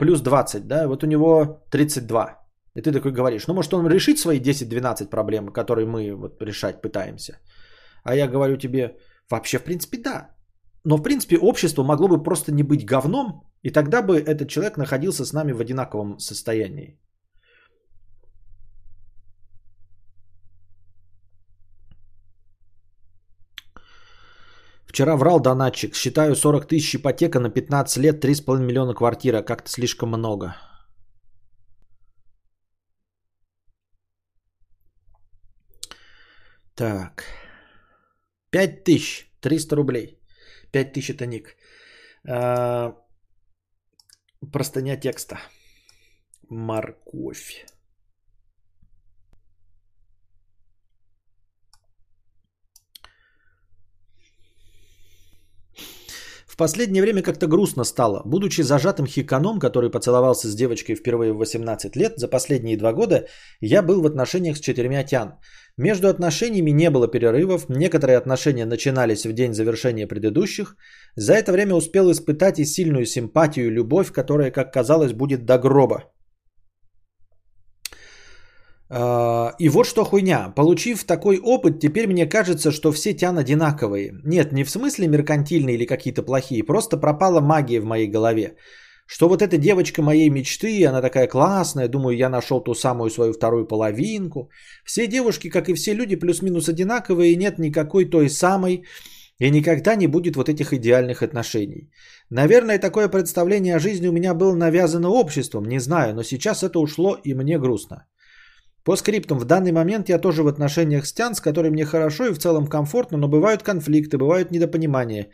плюс 20, да, вот у него 32. И ты такой говоришь, ну может он решит свои 10-12 проблем, которые мы вот решать пытаемся. А я говорю тебе, вообще в принципе да. Но в принципе общество могло бы просто не быть говном, и тогда бы этот человек находился с нами в одинаковом состоянии. Вчера врал донатчик. Считаю 40 тысяч ипотека на 15 лет, 3,5 миллиона квартира. Как-то слишком много. Так. 5 тысяч. 300 рублей. 5 тысяч это ник. А, Простыня текста. Морковь. В последнее время как-то грустно стало. Будучи зажатым хиканом, который поцеловался с девочкой впервые в 18 лет, за последние два года я был в отношениях с четырьмя тян. Между отношениями не было перерывов, некоторые отношения начинались в день завершения предыдущих. За это время успел испытать и сильную симпатию и любовь, которая, как казалось, будет до гроба. А, и вот что хуйня. Получив такой опыт, теперь мне кажется, что все тян одинаковые. Нет, не в смысле меркантильные или какие-то плохие. Просто пропала магия в моей голове. Что вот эта девочка моей мечты, она такая классная, думаю, я нашел ту самую свою вторую половинку. Все девушки, как и все люди, плюс-минус одинаковые, и нет никакой той самой, и никогда не будет вот этих идеальных отношений. Наверное, такое представление о жизни у меня было навязано обществом, не знаю, но сейчас это ушло и мне грустно. По скриптам, в данный момент я тоже в отношениях с Тян, с которой мне хорошо и в целом комфортно, но бывают конфликты, бывают недопонимания.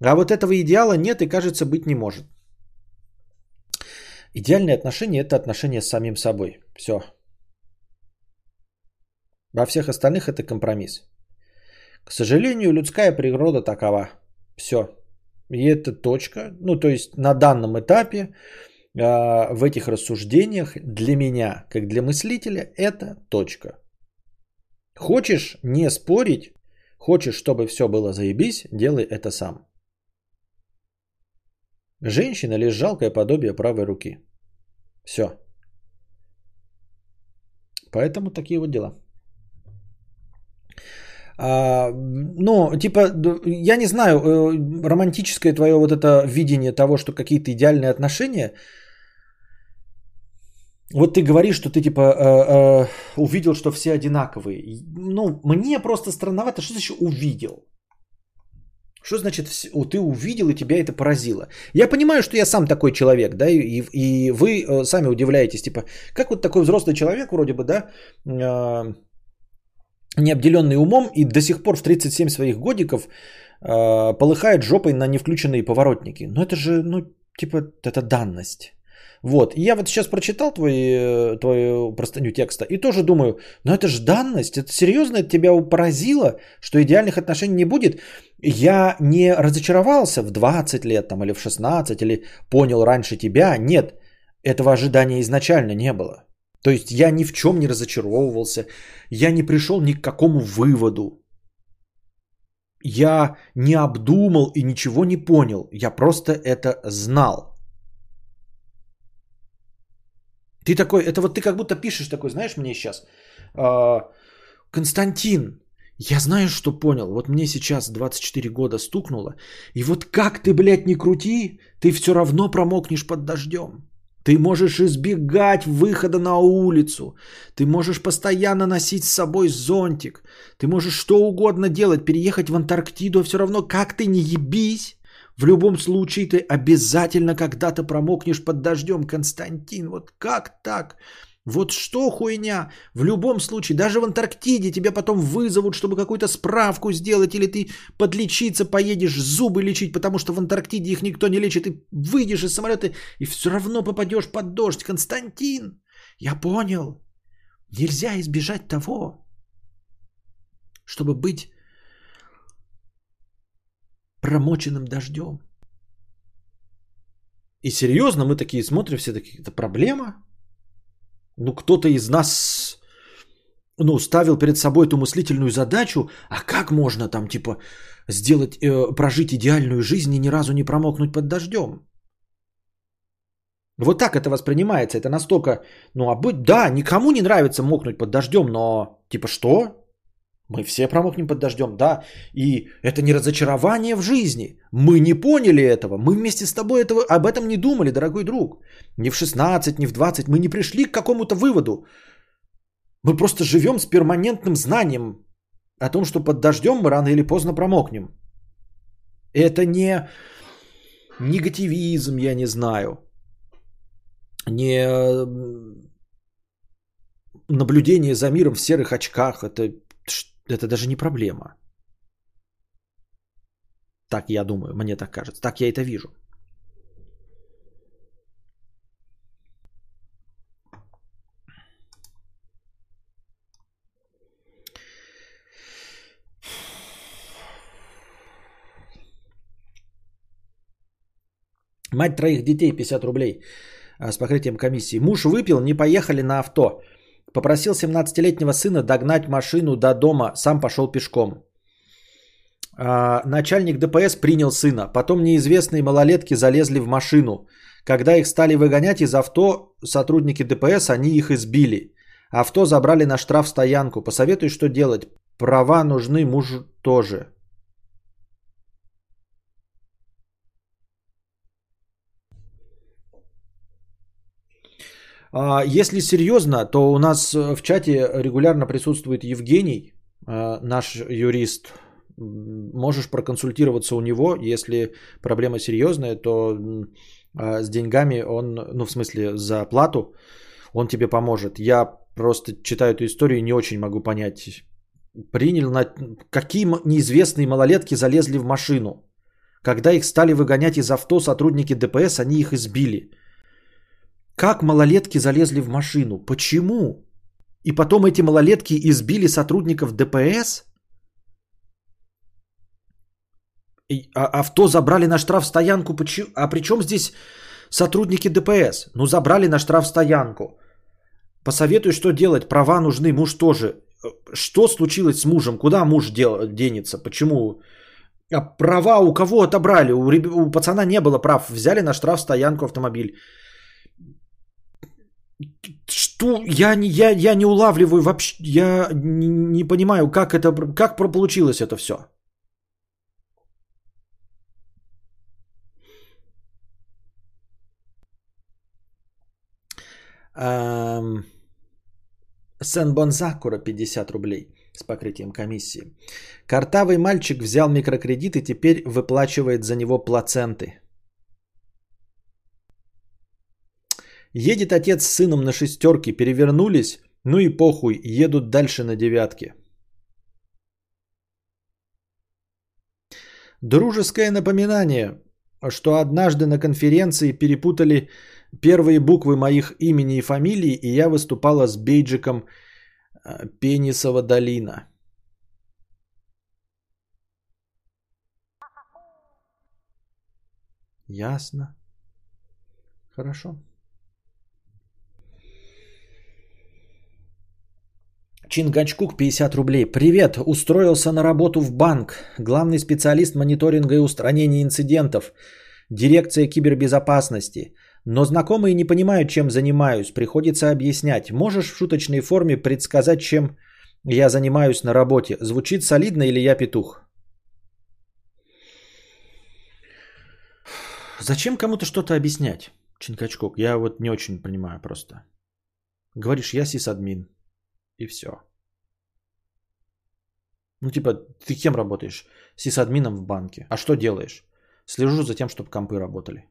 А вот этого идеала нет и, кажется, быть не может. Идеальные отношения – это отношения с самим собой. Все. Во всех остальных это компромисс. К сожалению, людская природа такова. Все. И это точка. Ну, то есть на данном этапе а, в этих рассуждениях для меня, как для мыслителя, это точка. Хочешь не спорить, хочешь, чтобы все было заебись, делай это сам. Женщина лишь жалкое подобие правой руки. Все. Поэтому такие вот дела. А, ну, типа, я не знаю, э, романтическое твое вот это видение того, что какие-то идеальные отношения – вот ты говоришь, что ты типа э, э, увидел, что все одинаковые. Ну, мне просто странновато, что значит увидел? Что значит, ты увидел и тебя это поразило? Я понимаю, что я сам такой человек, да, и, и вы э, сами удивляетесь, типа, как вот такой взрослый человек вроде бы, да, э, необделенный умом и до сих пор в 37 своих годиков э, полыхает жопой на невключенные поворотники. Ну это же, ну, типа, это данность. Вот. И я вот сейчас прочитал твой, э, твою простыню текста и тоже думаю, ну это же данность, это серьезно это тебя поразило, что идеальных отношений не будет. Я не разочаровался в 20 лет там, или в 16, или понял раньше тебя. Нет, этого ожидания изначально не было. То есть я ни в чем не разочаровывался, я не пришел ни к какому выводу. Я не обдумал и ничего не понял, я просто это знал. Ты такой, это вот ты как будто пишешь такой, знаешь, мне сейчас, э, Константин, я знаю, что понял. Вот мне сейчас 24 года стукнуло. И вот как ты, блядь, не крути, ты все равно промокнешь под дождем. Ты можешь избегать выхода на улицу. Ты можешь постоянно носить с собой зонтик. Ты можешь что угодно делать, переехать в Антарктиду. А все равно, как ты не ебись, в любом случае ты обязательно когда-то промокнешь под дождем, Константин. Вот как так? Вот что хуйня? В любом случае, даже в Антарктиде тебя потом вызовут, чтобы какую-то справку сделать, или ты подлечиться поедешь, зубы лечить, потому что в Антарктиде их никто не лечит, и выйдешь из самолета и все равно попадешь под дождь. Константин, я понял. Нельзя избежать того, чтобы быть промоченным дождем. И серьезно, мы такие смотрим, все такие, это проблема? Ну, кто-то из нас, ну, ставил перед собой эту мыслительную задачу, а как можно там, типа, сделать, э, прожить идеальную жизнь и ни разу не промокнуть под дождем? Вот так это воспринимается. Это настолько, ну, а быть, да, никому не нравится мокнуть под дождем, но, типа, что? Мы все промокнем под дождем, да. И это не разочарование в жизни. Мы не поняли этого. Мы вместе с тобой этого, об этом не думали, дорогой друг. Ни в 16, ни в 20. Мы не пришли к какому-то выводу. Мы просто живем с перманентным знанием о том, что под дождем мы рано или поздно промокнем. Это не негативизм, я не знаю. Не наблюдение за миром в серых очках. Это это даже не проблема. Так я думаю, мне так кажется. Так я это вижу. Мать троих детей 50 рублей а, с покрытием комиссии. Муж выпил, не поехали на авто. Попросил 17-летнего сына догнать машину до дома, сам пошел пешком. А, начальник ДПС принял сына. Потом неизвестные малолетки залезли в машину. Когда их стали выгонять из авто, сотрудники ДПС, они их избили. Авто забрали на штраф стоянку. Посоветуй, что делать. Права нужны мужу тоже. Если серьезно, то у нас э, в чате регулярно присутствует Евгений, э, наш юрист. Можешь проконсультироваться у него, если проблема серьезная, то а, с деньгами он, ну в смысле за плату, он тебе поможет. Я просто читаю эту историю и не очень могу понять, принял на... Какие неизвестные малолетки залезли в машину? Когда их стали выгонять из авто сотрудники ДПС, они их избили. Как малолетки залезли в машину? Почему? И потом эти малолетки избили сотрудников ДПС? И, а, авто забрали на штраф стоянку. А при чем здесь сотрудники ДПС? Ну, забрали на штраф стоянку. Посоветуй, что делать. Права нужны, муж тоже. Что случилось с мужем? Куда муж дел, денется? Почему? А права у кого отобрали? У, у пацана не было прав. Взяли на штраф стоянку автомобиль. Что? Я не, я, я не улавливаю вообще. Я не, не понимаю, как это, как получилось это все. Эм... Сен Бонзакура 50 рублей с покрытием комиссии. Картавый мальчик взял микрокредит и теперь выплачивает за него плаценты. Едет отец с сыном на шестерке, перевернулись, ну и похуй, едут дальше на девятке. Дружеское напоминание, что однажды на конференции перепутали первые буквы моих имени и фамилии, и я выступала с бейджиком э, Пенисова долина. Ясно. Хорошо. Чингачкук 50 рублей. Привет, устроился на работу в банк. Главный специалист мониторинга и устранения инцидентов. Дирекция кибербезопасности. Но знакомые не понимают, чем занимаюсь. Приходится объяснять. Можешь в шуточной форме предсказать, чем я занимаюсь на работе? Звучит солидно или я петух? Зачем кому-то что-то объяснять, Чинкачкок? Я вот не очень понимаю просто. Говоришь, я сисадмин. И все. Ну, типа, ты кем работаешь? Сисадмином в банке. А что делаешь? Слежу за тем, чтобы компы работали.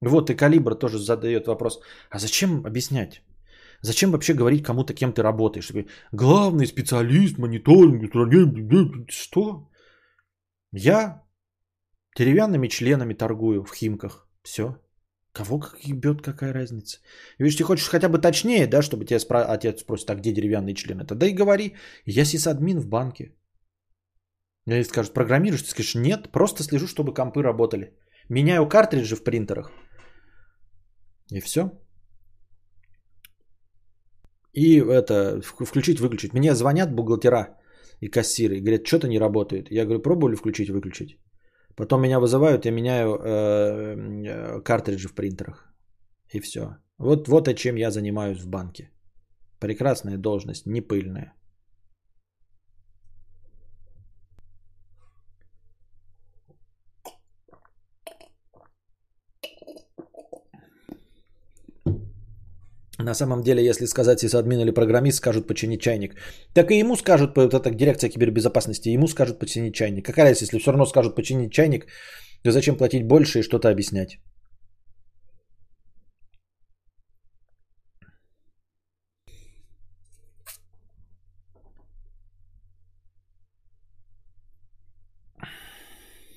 Вот и Калибр тоже задает вопрос. А зачем объяснять? Зачем вообще говорить кому-то, кем ты работаешь? Главный специалист, мониторинг, что? Я деревянными членами торгую в Химках. Все. Кого как ебет, какая разница? Видишь, ты хочешь хотя бы точнее, да, чтобы тебя спро... отец спросит, а где деревянный член? Это и говори, я сисадмин в банке. Или скажут, программируешь? Ты скажешь, нет, просто слежу, чтобы компы работали. Меняю картриджи в принтерах. И все. И это, включить, выключить. Мне звонят бухгалтера и кассиры и говорят, что-то не работает. Я говорю, пробовали включить, выключить. Потом меня вызывают, я меняю э, картриджи в принтерах. И все. Вот, вот о чем я занимаюсь в банке. Прекрасная должность, не пыльная. На самом деле, если сказать сисадмин или программист, скажут починить чайник. Так и ему скажут, вот эта дирекция кибербезопасности, ему скажут починить чайник. Какая разница, если все равно скажут починить чайник, то зачем платить больше и что-то объяснять?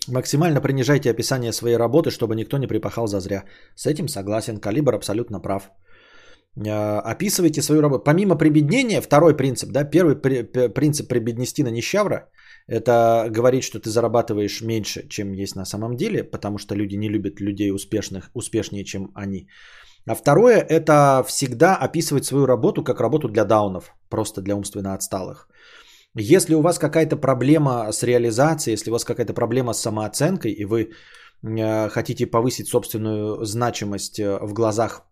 Максимально принижайте описание своей работы, чтобы никто не припахал за зря. С этим согласен. Калибр абсолютно прав. А, описывайте свою работу. Помимо прибеднения, второй принцип, да, первый принцип прибеднести на нищавра, это говорить, что ты зарабатываешь меньше, чем есть на самом деле, потому что люди не любят людей успешных, успешнее, чем они. А второе, это всегда описывать свою работу как работу для даунов, просто для умственно отсталых. Если у вас какая-то проблема с реализацией, если у вас какая-то проблема с самооценкой, и вы э, хотите повысить собственную значимость э, в глазах э,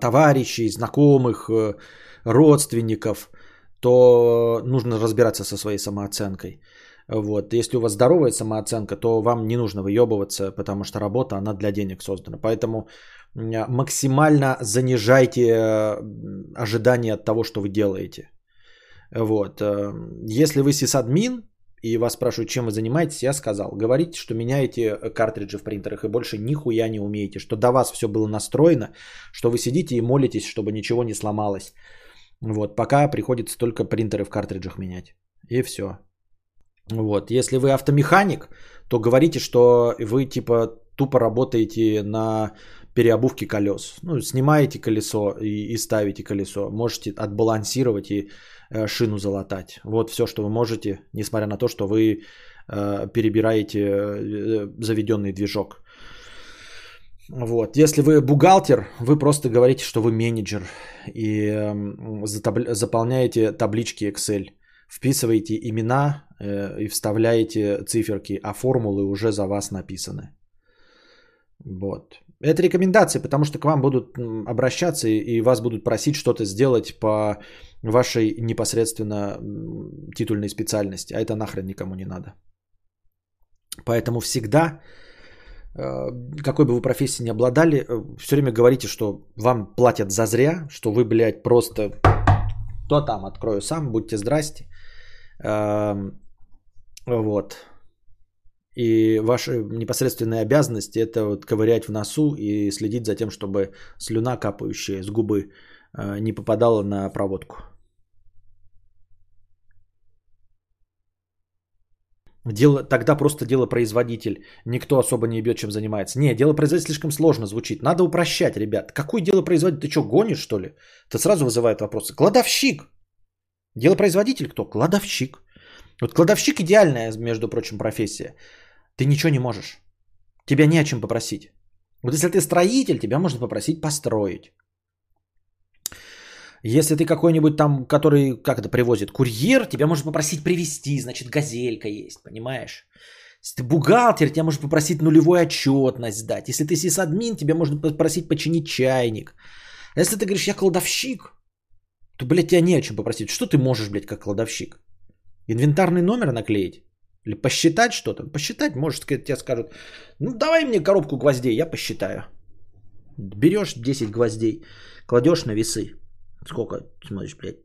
товарищей, знакомых, э, родственников, то нужно разбираться со своей самооценкой. Вот. Если у вас здоровая самооценка, то вам не нужно выебываться, потому что работа, она для денег создана. Поэтому максимально занижайте э, ожидания от того, что вы делаете. Вот. Э, если вы сисадмин, и вас спрашивают, чем вы занимаетесь, я сказал, говорите, что меняете картриджи в принтерах и больше нихуя не умеете, что до вас все было настроено, что вы сидите и молитесь, чтобы ничего не сломалось. Вот, пока приходится только принтеры в картриджах менять. И все. Вот, если вы автомеханик, то говорите, что вы типа тупо работаете на переобувке колес. Ну, снимаете колесо и, и ставите колесо. Можете отбалансировать и э, шину залатать. Вот все, что вы можете, несмотря на то, что вы э, перебираете э, заведенный движок. Вот. Если вы бухгалтер, вы просто говорите, что вы менеджер и э, заполняете таблички Excel, вписываете имена э, и вставляете циферки, а формулы уже за вас написаны. Вот. Это рекомендации, потому что к вам будут обращаться и вас будут просить что-то сделать по вашей непосредственно титульной специальности, а это нахрен никому не надо. Поэтому всегда, э, какой бы вы профессии не обладали, э, все время говорите, что вам платят за зря, что вы, блядь, просто то там открою сам, будьте здрасте. Эм, вот. И ваша непосредственная обязанность это вот ковырять в носу и следить за тем, чтобы слюна, капающая с губы, э, не попадала на проводку. Дело, тогда просто делопроизводитель. Никто особо не ебет, чем занимается. Не, делопроизводитель слишком сложно звучит. Надо упрощать, ребят. Какой делопроизводитель? Ты что, гонишь, что ли? Это сразу вызывает вопросы. Кладовщик. Делопроизводитель кто? Кладовщик. Вот кладовщик идеальная, между прочим, профессия ты ничего не можешь. Тебя не о чем попросить. Вот если ты строитель, тебя можно попросить построить. Если ты какой-нибудь там, который, как это привозит, курьер, тебя можно попросить привезти, значит, газелька есть, понимаешь? Если ты бухгалтер, тебя можно попросить нулевую отчетность сдать. Если ты сисадмин, тебя можно попросить починить чайник. Если ты говоришь, я кладовщик, то, блядь, тебя не о чем попросить. Что ты можешь, блядь, как кладовщик? Инвентарный номер наклеить? Или посчитать что-то? Посчитать, может, тебе скажут, ну давай мне коробку гвоздей, я посчитаю. Берешь 10 гвоздей, кладешь на весы. Сколько, смотришь, блядь?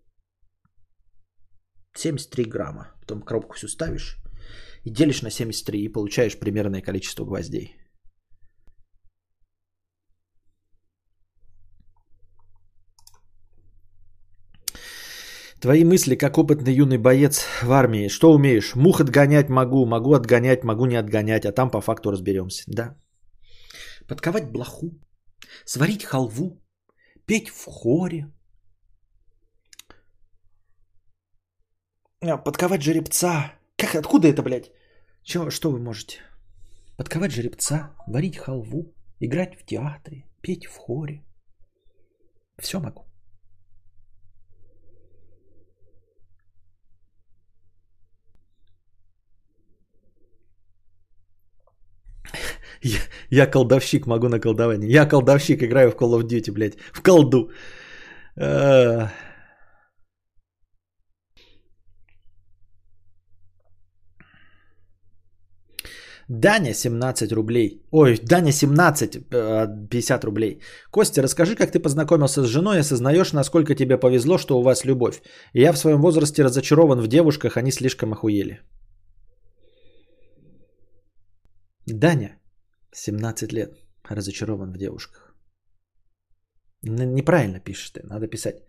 73 грамма. Потом коробку всю ставишь и делишь на 73 и получаешь примерное количество гвоздей. Твои мысли, как опытный юный боец в армии. Что умеешь? Мух отгонять могу, могу отгонять, могу не отгонять, а там по факту разберемся. Да. Подковать блоху, сварить халву, петь в хоре. А, подковать жеребца. Как, откуда это, блядь? Чё, что вы можете? Подковать жеребца, варить халву, играть в театре, петь в хоре. Все могу. Я, я колдовщик, могу на колдование. Я колдовщик, играю в Call of Duty, блядь. В колду. А... Даня 17 рублей. Ой, Даня 17, 50 рублей. Костя, расскажи, как ты познакомился с женой и осознаешь, насколько тебе повезло, что у вас любовь. Я в своем возрасте разочарован в девушках, они слишком охуели. Даня, 17 лет, разочарован в девушках. Неправильно пишешь ты, надо писать.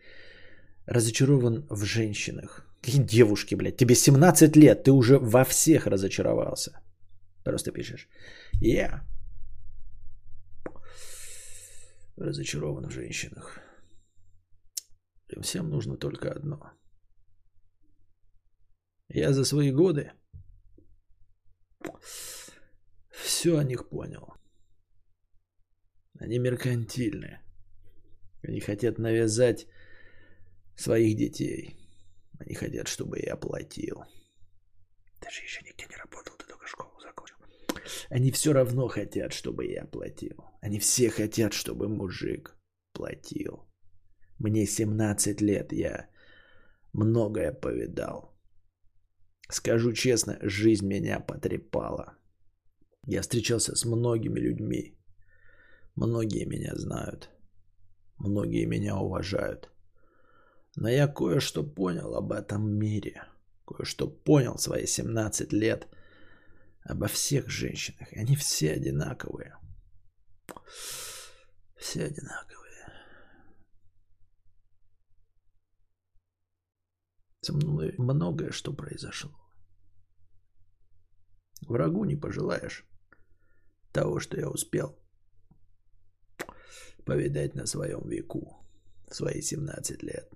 Разочарован в женщинах. Какие девушки, блядь? Тебе 17 лет, ты уже во всех разочаровался. Просто пишешь. Я разочарован в женщинах. Всем нужно только одно. Я за свои годы все о них понял. Они меркантильные. Они хотят навязать своих детей. Они хотят, чтобы я платил. Ты же еще нигде не работал, ты только школу закончил. Они все равно хотят, чтобы я платил. Они все хотят, чтобы мужик заплатил. Мне 17 лет, я многое повидал. Скажу честно, жизнь меня потрепала. Я встречался с многими людьми. Многие меня знают. Многие меня уважают. Но я кое-что понял об этом мире. Кое-что понял свои 17 лет обо всех женщинах. Они все одинаковые. Все одинаковые. Со мной многое что произошло. Врагу не пожелаешь того, что я успел повидать на своем веку, в свои 17 лет.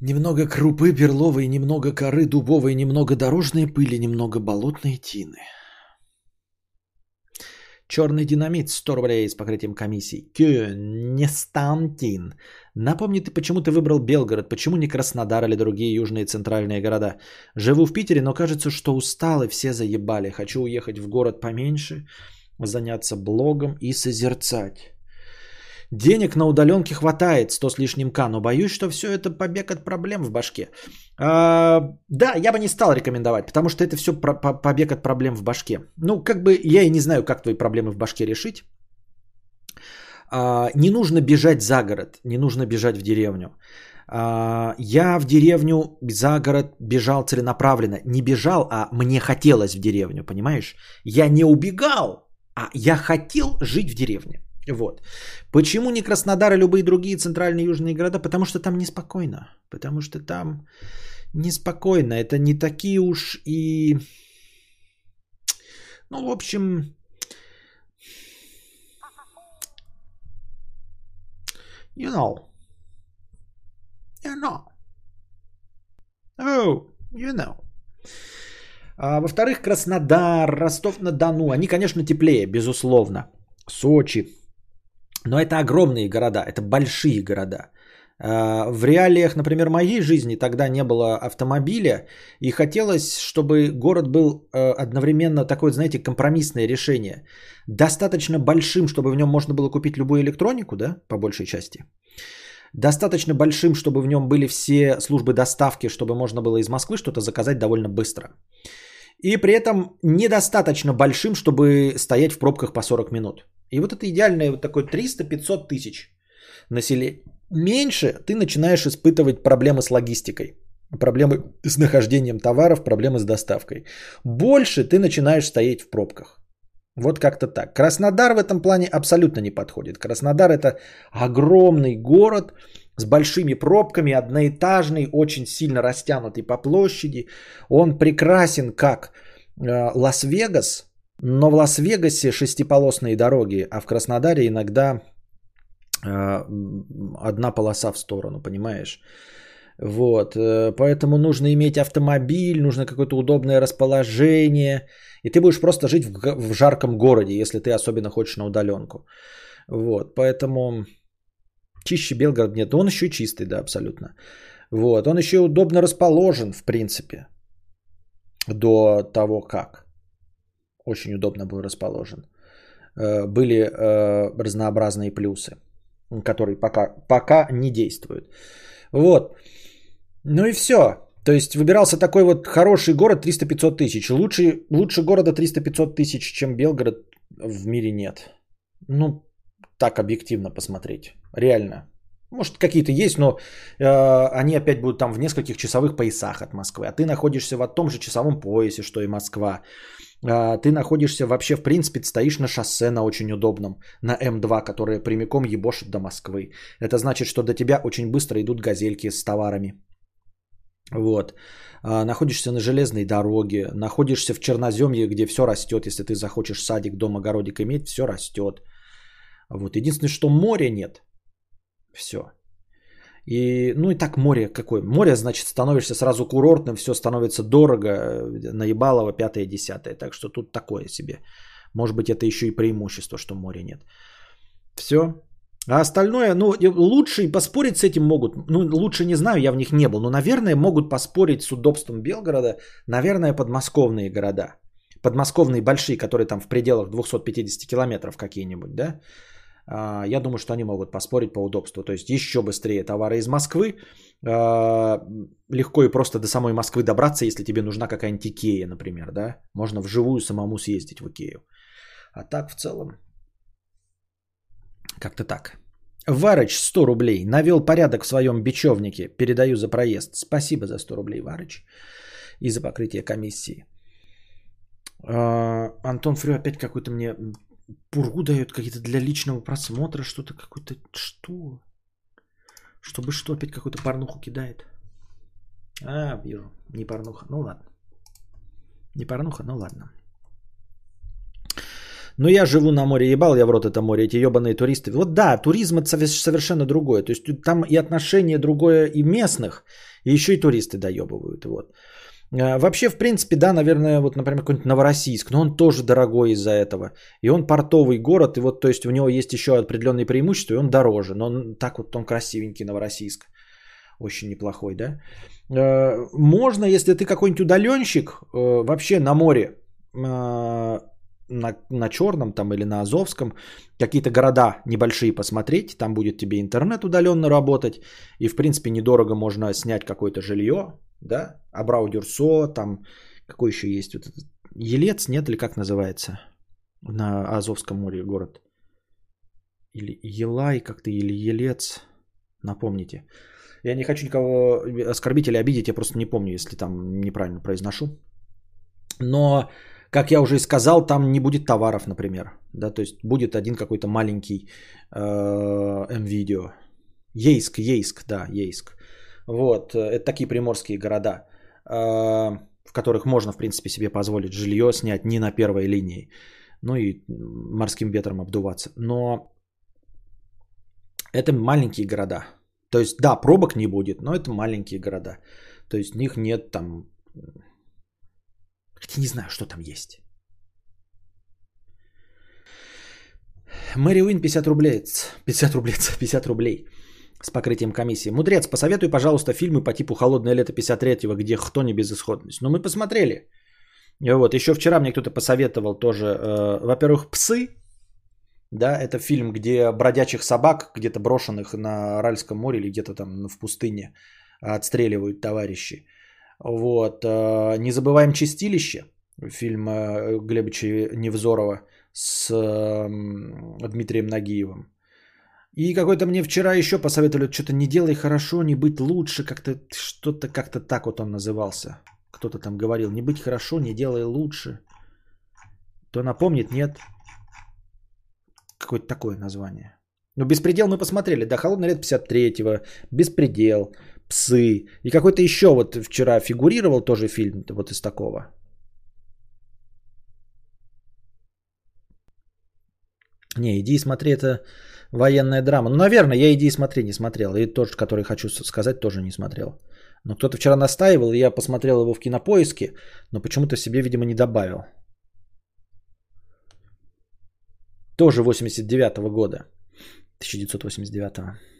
Немного крупы перловой, немного коры дубовой, немного дорожной пыли, немного болотной тины. Черный динамит 100 рублей с покрытием комиссий. Кёнестантин. Напомни, ты почему ты выбрал Белгород, почему не Краснодар или другие южные центральные города? Живу в Питере, но кажется, что устал и все заебали. Хочу уехать в город поменьше, заняться блогом и созерцать. Денег на удаленке хватает, 100 с лишним к, но боюсь, что все это побег от проблем в башке. А, да, я бы не стал рекомендовать, потому что это все про- побег от проблем в башке. Ну, как бы я и не знаю, как твои проблемы в башке решить. А, не нужно бежать за город, не нужно бежать в деревню. А, я в деревню за город бежал целенаправленно. Не бежал, а мне хотелось в деревню, понимаешь? Я не убегал, а я хотел жить в деревне. Вот. Почему не Краснодар и любые другие центральные южные города? Потому что там неспокойно. Потому что там неспокойно. Это не такие уж и... Ну, в общем... You know. You know. Oh, you know. А, во-вторых, Краснодар, Ростов-на-Дону. Они, конечно, теплее, безусловно. Сочи, но это огромные города, это большие города. А, в реалиях, например, моей жизни тогда не было автомобиля, и хотелось, чтобы город был э, одновременно такое, знаете, компромиссное решение. Достаточно большим, чтобы в нем можно было купить любую электронику, да, по большей части. Достаточно большим, чтобы в нем были все службы доставки, чтобы можно было из Москвы что-то заказать довольно быстро. И при этом недостаточно большим, чтобы стоять в пробках по 40 минут. И вот это идеальное вот такое 300-500 тысяч населения. Меньше ты начинаешь испытывать проблемы с логистикой, проблемы с нахождением товаров, проблемы с доставкой. Больше ты начинаешь стоять в пробках. Вот как-то так. Краснодар в этом плане абсолютно не подходит. Краснодар это огромный город с большими пробками, одноэтажный, очень сильно растянутый по площади. Он прекрасен как э, Лас-Вегас, но в Лас-Вегасе шестиполосные дороги, а в Краснодаре иногда э, одна полоса в сторону, понимаешь? Вот, э, поэтому нужно иметь автомобиль, нужно какое-то удобное расположение, и ты будешь просто жить в, в жарком городе, если ты особенно хочешь на удаленку. Вот, поэтому чище Белгород нет, он еще чистый, да, абсолютно. Вот, он еще удобно расположен, в принципе, до того как очень удобно был расположен. Э, были э, разнообразные плюсы, которые пока, пока не действуют. Вот. Ну и все. То есть выбирался такой вот хороший город 300-500 тысяч. Лучше, лучше города 300-500 тысяч, чем Белгород в мире нет. Ну, так объективно посмотреть. Реально. Может, какие-то есть, но э, они опять будут там в нескольких часовых поясах от Москвы. А ты находишься в том же часовом поясе, что и Москва. А, ты находишься вообще, в принципе, стоишь на шоссе на очень удобном, на М2, которое прямиком ебошит до Москвы. Это значит, что до тебя очень быстро идут газельки с товарами. Вот. А, находишься на железной дороге, находишься в Черноземье, где все растет. Если ты захочешь садик, дом, огородик иметь, все растет. Вот. Единственное, что моря нет. Все. И, ну и так море какое? Море, значит, становишься сразу курортным, все становится дорого, наебалово, пятое, десятое. Так что тут такое себе. Может быть, это еще и преимущество, что моря нет. Все. А остальное, ну, лучше поспорить с этим могут. Ну, лучше не знаю, я в них не был. Но, наверное, могут поспорить с удобством Белгорода, наверное, подмосковные города. Подмосковные большие, которые там в пределах 250 километров какие-нибудь, да? А, я думаю, что они могут поспорить по удобству. То есть еще быстрее товары из Москвы. А, легко и просто до самой Москвы добраться, если тебе нужна какая-нибудь Икея, например, да? Можно вживую самому съездить в Икею. А так в целом как-то так. Варыч 100 рублей. Навел порядок в своем бечевнике. Передаю за проезд. Спасибо за 100 рублей, Варыч. И за покрытие комиссии. А, Антон Фрю опять какой-то мне пургу дает какие-то для личного просмотра. Что-то какое-то... Что? Чтобы что? Опять какую-то порнуху кидает. А, вижу. Не порнуха. Ну ладно. Не порнуха, ну ладно. Но я живу на море, ебал я в рот это море, эти ебаные туристы. Вот да, туризм это совершенно другое. То есть там и отношение другое и местных, и еще и туристы доебывают. Вот. А, вообще, в принципе, да, наверное, вот, например, какой-нибудь Новороссийск, но он тоже дорогой из-за этого. И он портовый город, и вот, то есть, у него есть еще определенные преимущества, и он дороже. Но он, так вот он красивенький, Новороссийск. Очень неплохой, да. А, можно, если ты какой-нибудь удаленщик, э, вообще на море, а, на, на Черном там или на Азовском, какие-то города небольшие посмотреть, там будет тебе интернет удаленно работать, и в принципе недорого можно снять какое-то жилье, да, Абрау-Дюрсо, там какой еще есть, вот этот, Елец, нет, или как называется, на Азовском море город, или Елай как-то, или Елец, напомните. Я не хочу никого оскорбить или обидеть, я просто не помню, если там неправильно произношу. Но как я уже и сказал, там не будет товаров, например. Да, то есть будет один какой-то маленький э, М-видео. Ейск, Ейск, да, Ейск. Вот, это такие приморские города, э, в которых можно, в принципе, себе позволить жилье снять не на первой линии. Ну и морским ветром обдуваться. Но это маленькие города. То есть, да, пробок не будет, но это маленькие города. То есть, в них нет там Хотя не знаю, что там есть. Мэри Уин 50 рублей. 50 рублей. 50 рублей с покрытием комиссии. Мудрец, посоветуй, пожалуйста, фильмы по типу «Холодное лето 53-го», где кто не безысходность. Ну, мы посмотрели. Вот, еще вчера мне кто-то посоветовал тоже, э, во-первых, «Псы», да, это фильм, где бродячих собак, где-то брошенных на Аральском море или где-то там в пустыне, отстреливают товарищи. Вот. Э, не забываем «Чистилище», фильм э, Глебыча Невзорова с Дмитрием Нагиевым. И какой-то мне вчера еще посоветовали, что-то не делай хорошо, не быть лучше, как-то что-то как-то так вот он назывался. Кто-то там говорил, не быть хорошо, не делай лучше. То напомнит, нет. Какое-то такое название. Ну, «Беспредел» мы посмотрели, да, «Холодный лет» 53-го, «Беспредел», псы. И какой-то еще вот вчера фигурировал тоже фильм вот из такого. Не, иди смотри, это военная драма. Ну, наверное, я иди и смотри не смотрел. И тот, который хочу сказать, тоже не смотрел. Но кто-то вчера настаивал, и я посмотрел его в кинопоиске, но почему-то себе, видимо, не добавил. Тоже 89 -го года. 1989 -го.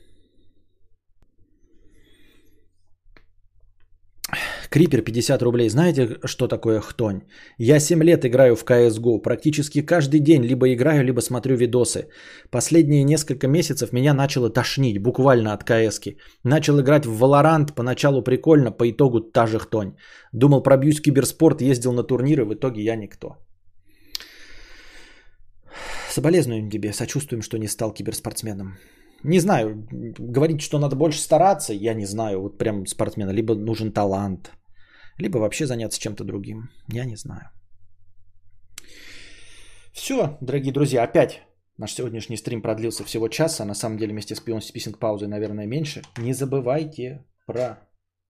Крипер 50 рублей. Знаете, что такое хтонь? Я 7 лет играю в CSGO. Практически каждый день либо играю, либо смотрю видосы. Последние несколько месяцев меня начало тошнить, буквально от КСки. Начал играть в Valorant, поначалу прикольно, по итогу та же хтонь. Думал пробьюсь в киберспорт, ездил на турниры, в итоге я никто. Соболезнуем тебе, сочувствуем, что не стал киберспортсменом. Не знаю, говорить, что надо больше стараться, я не знаю, вот прям спортсмена. Либо нужен талант, либо вообще заняться чем-то другим. Я не знаю. Все, дорогие друзья, опять наш сегодняшний стрим продлился всего час, а на самом деле вместе с писинг паузой, наверное, меньше. Не забывайте про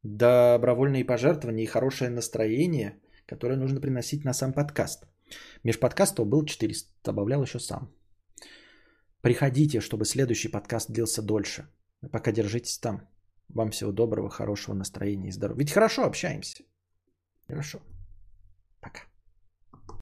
добровольные пожертвования и хорошее настроение, которое нужно приносить на сам подкаст. Межподкастов был 400, добавлял еще сам. Приходите, чтобы следующий подкаст длился дольше. Пока держитесь там. Вам всего доброго, хорошего настроения и здоровья. Ведь хорошо общаемся. Хорошо.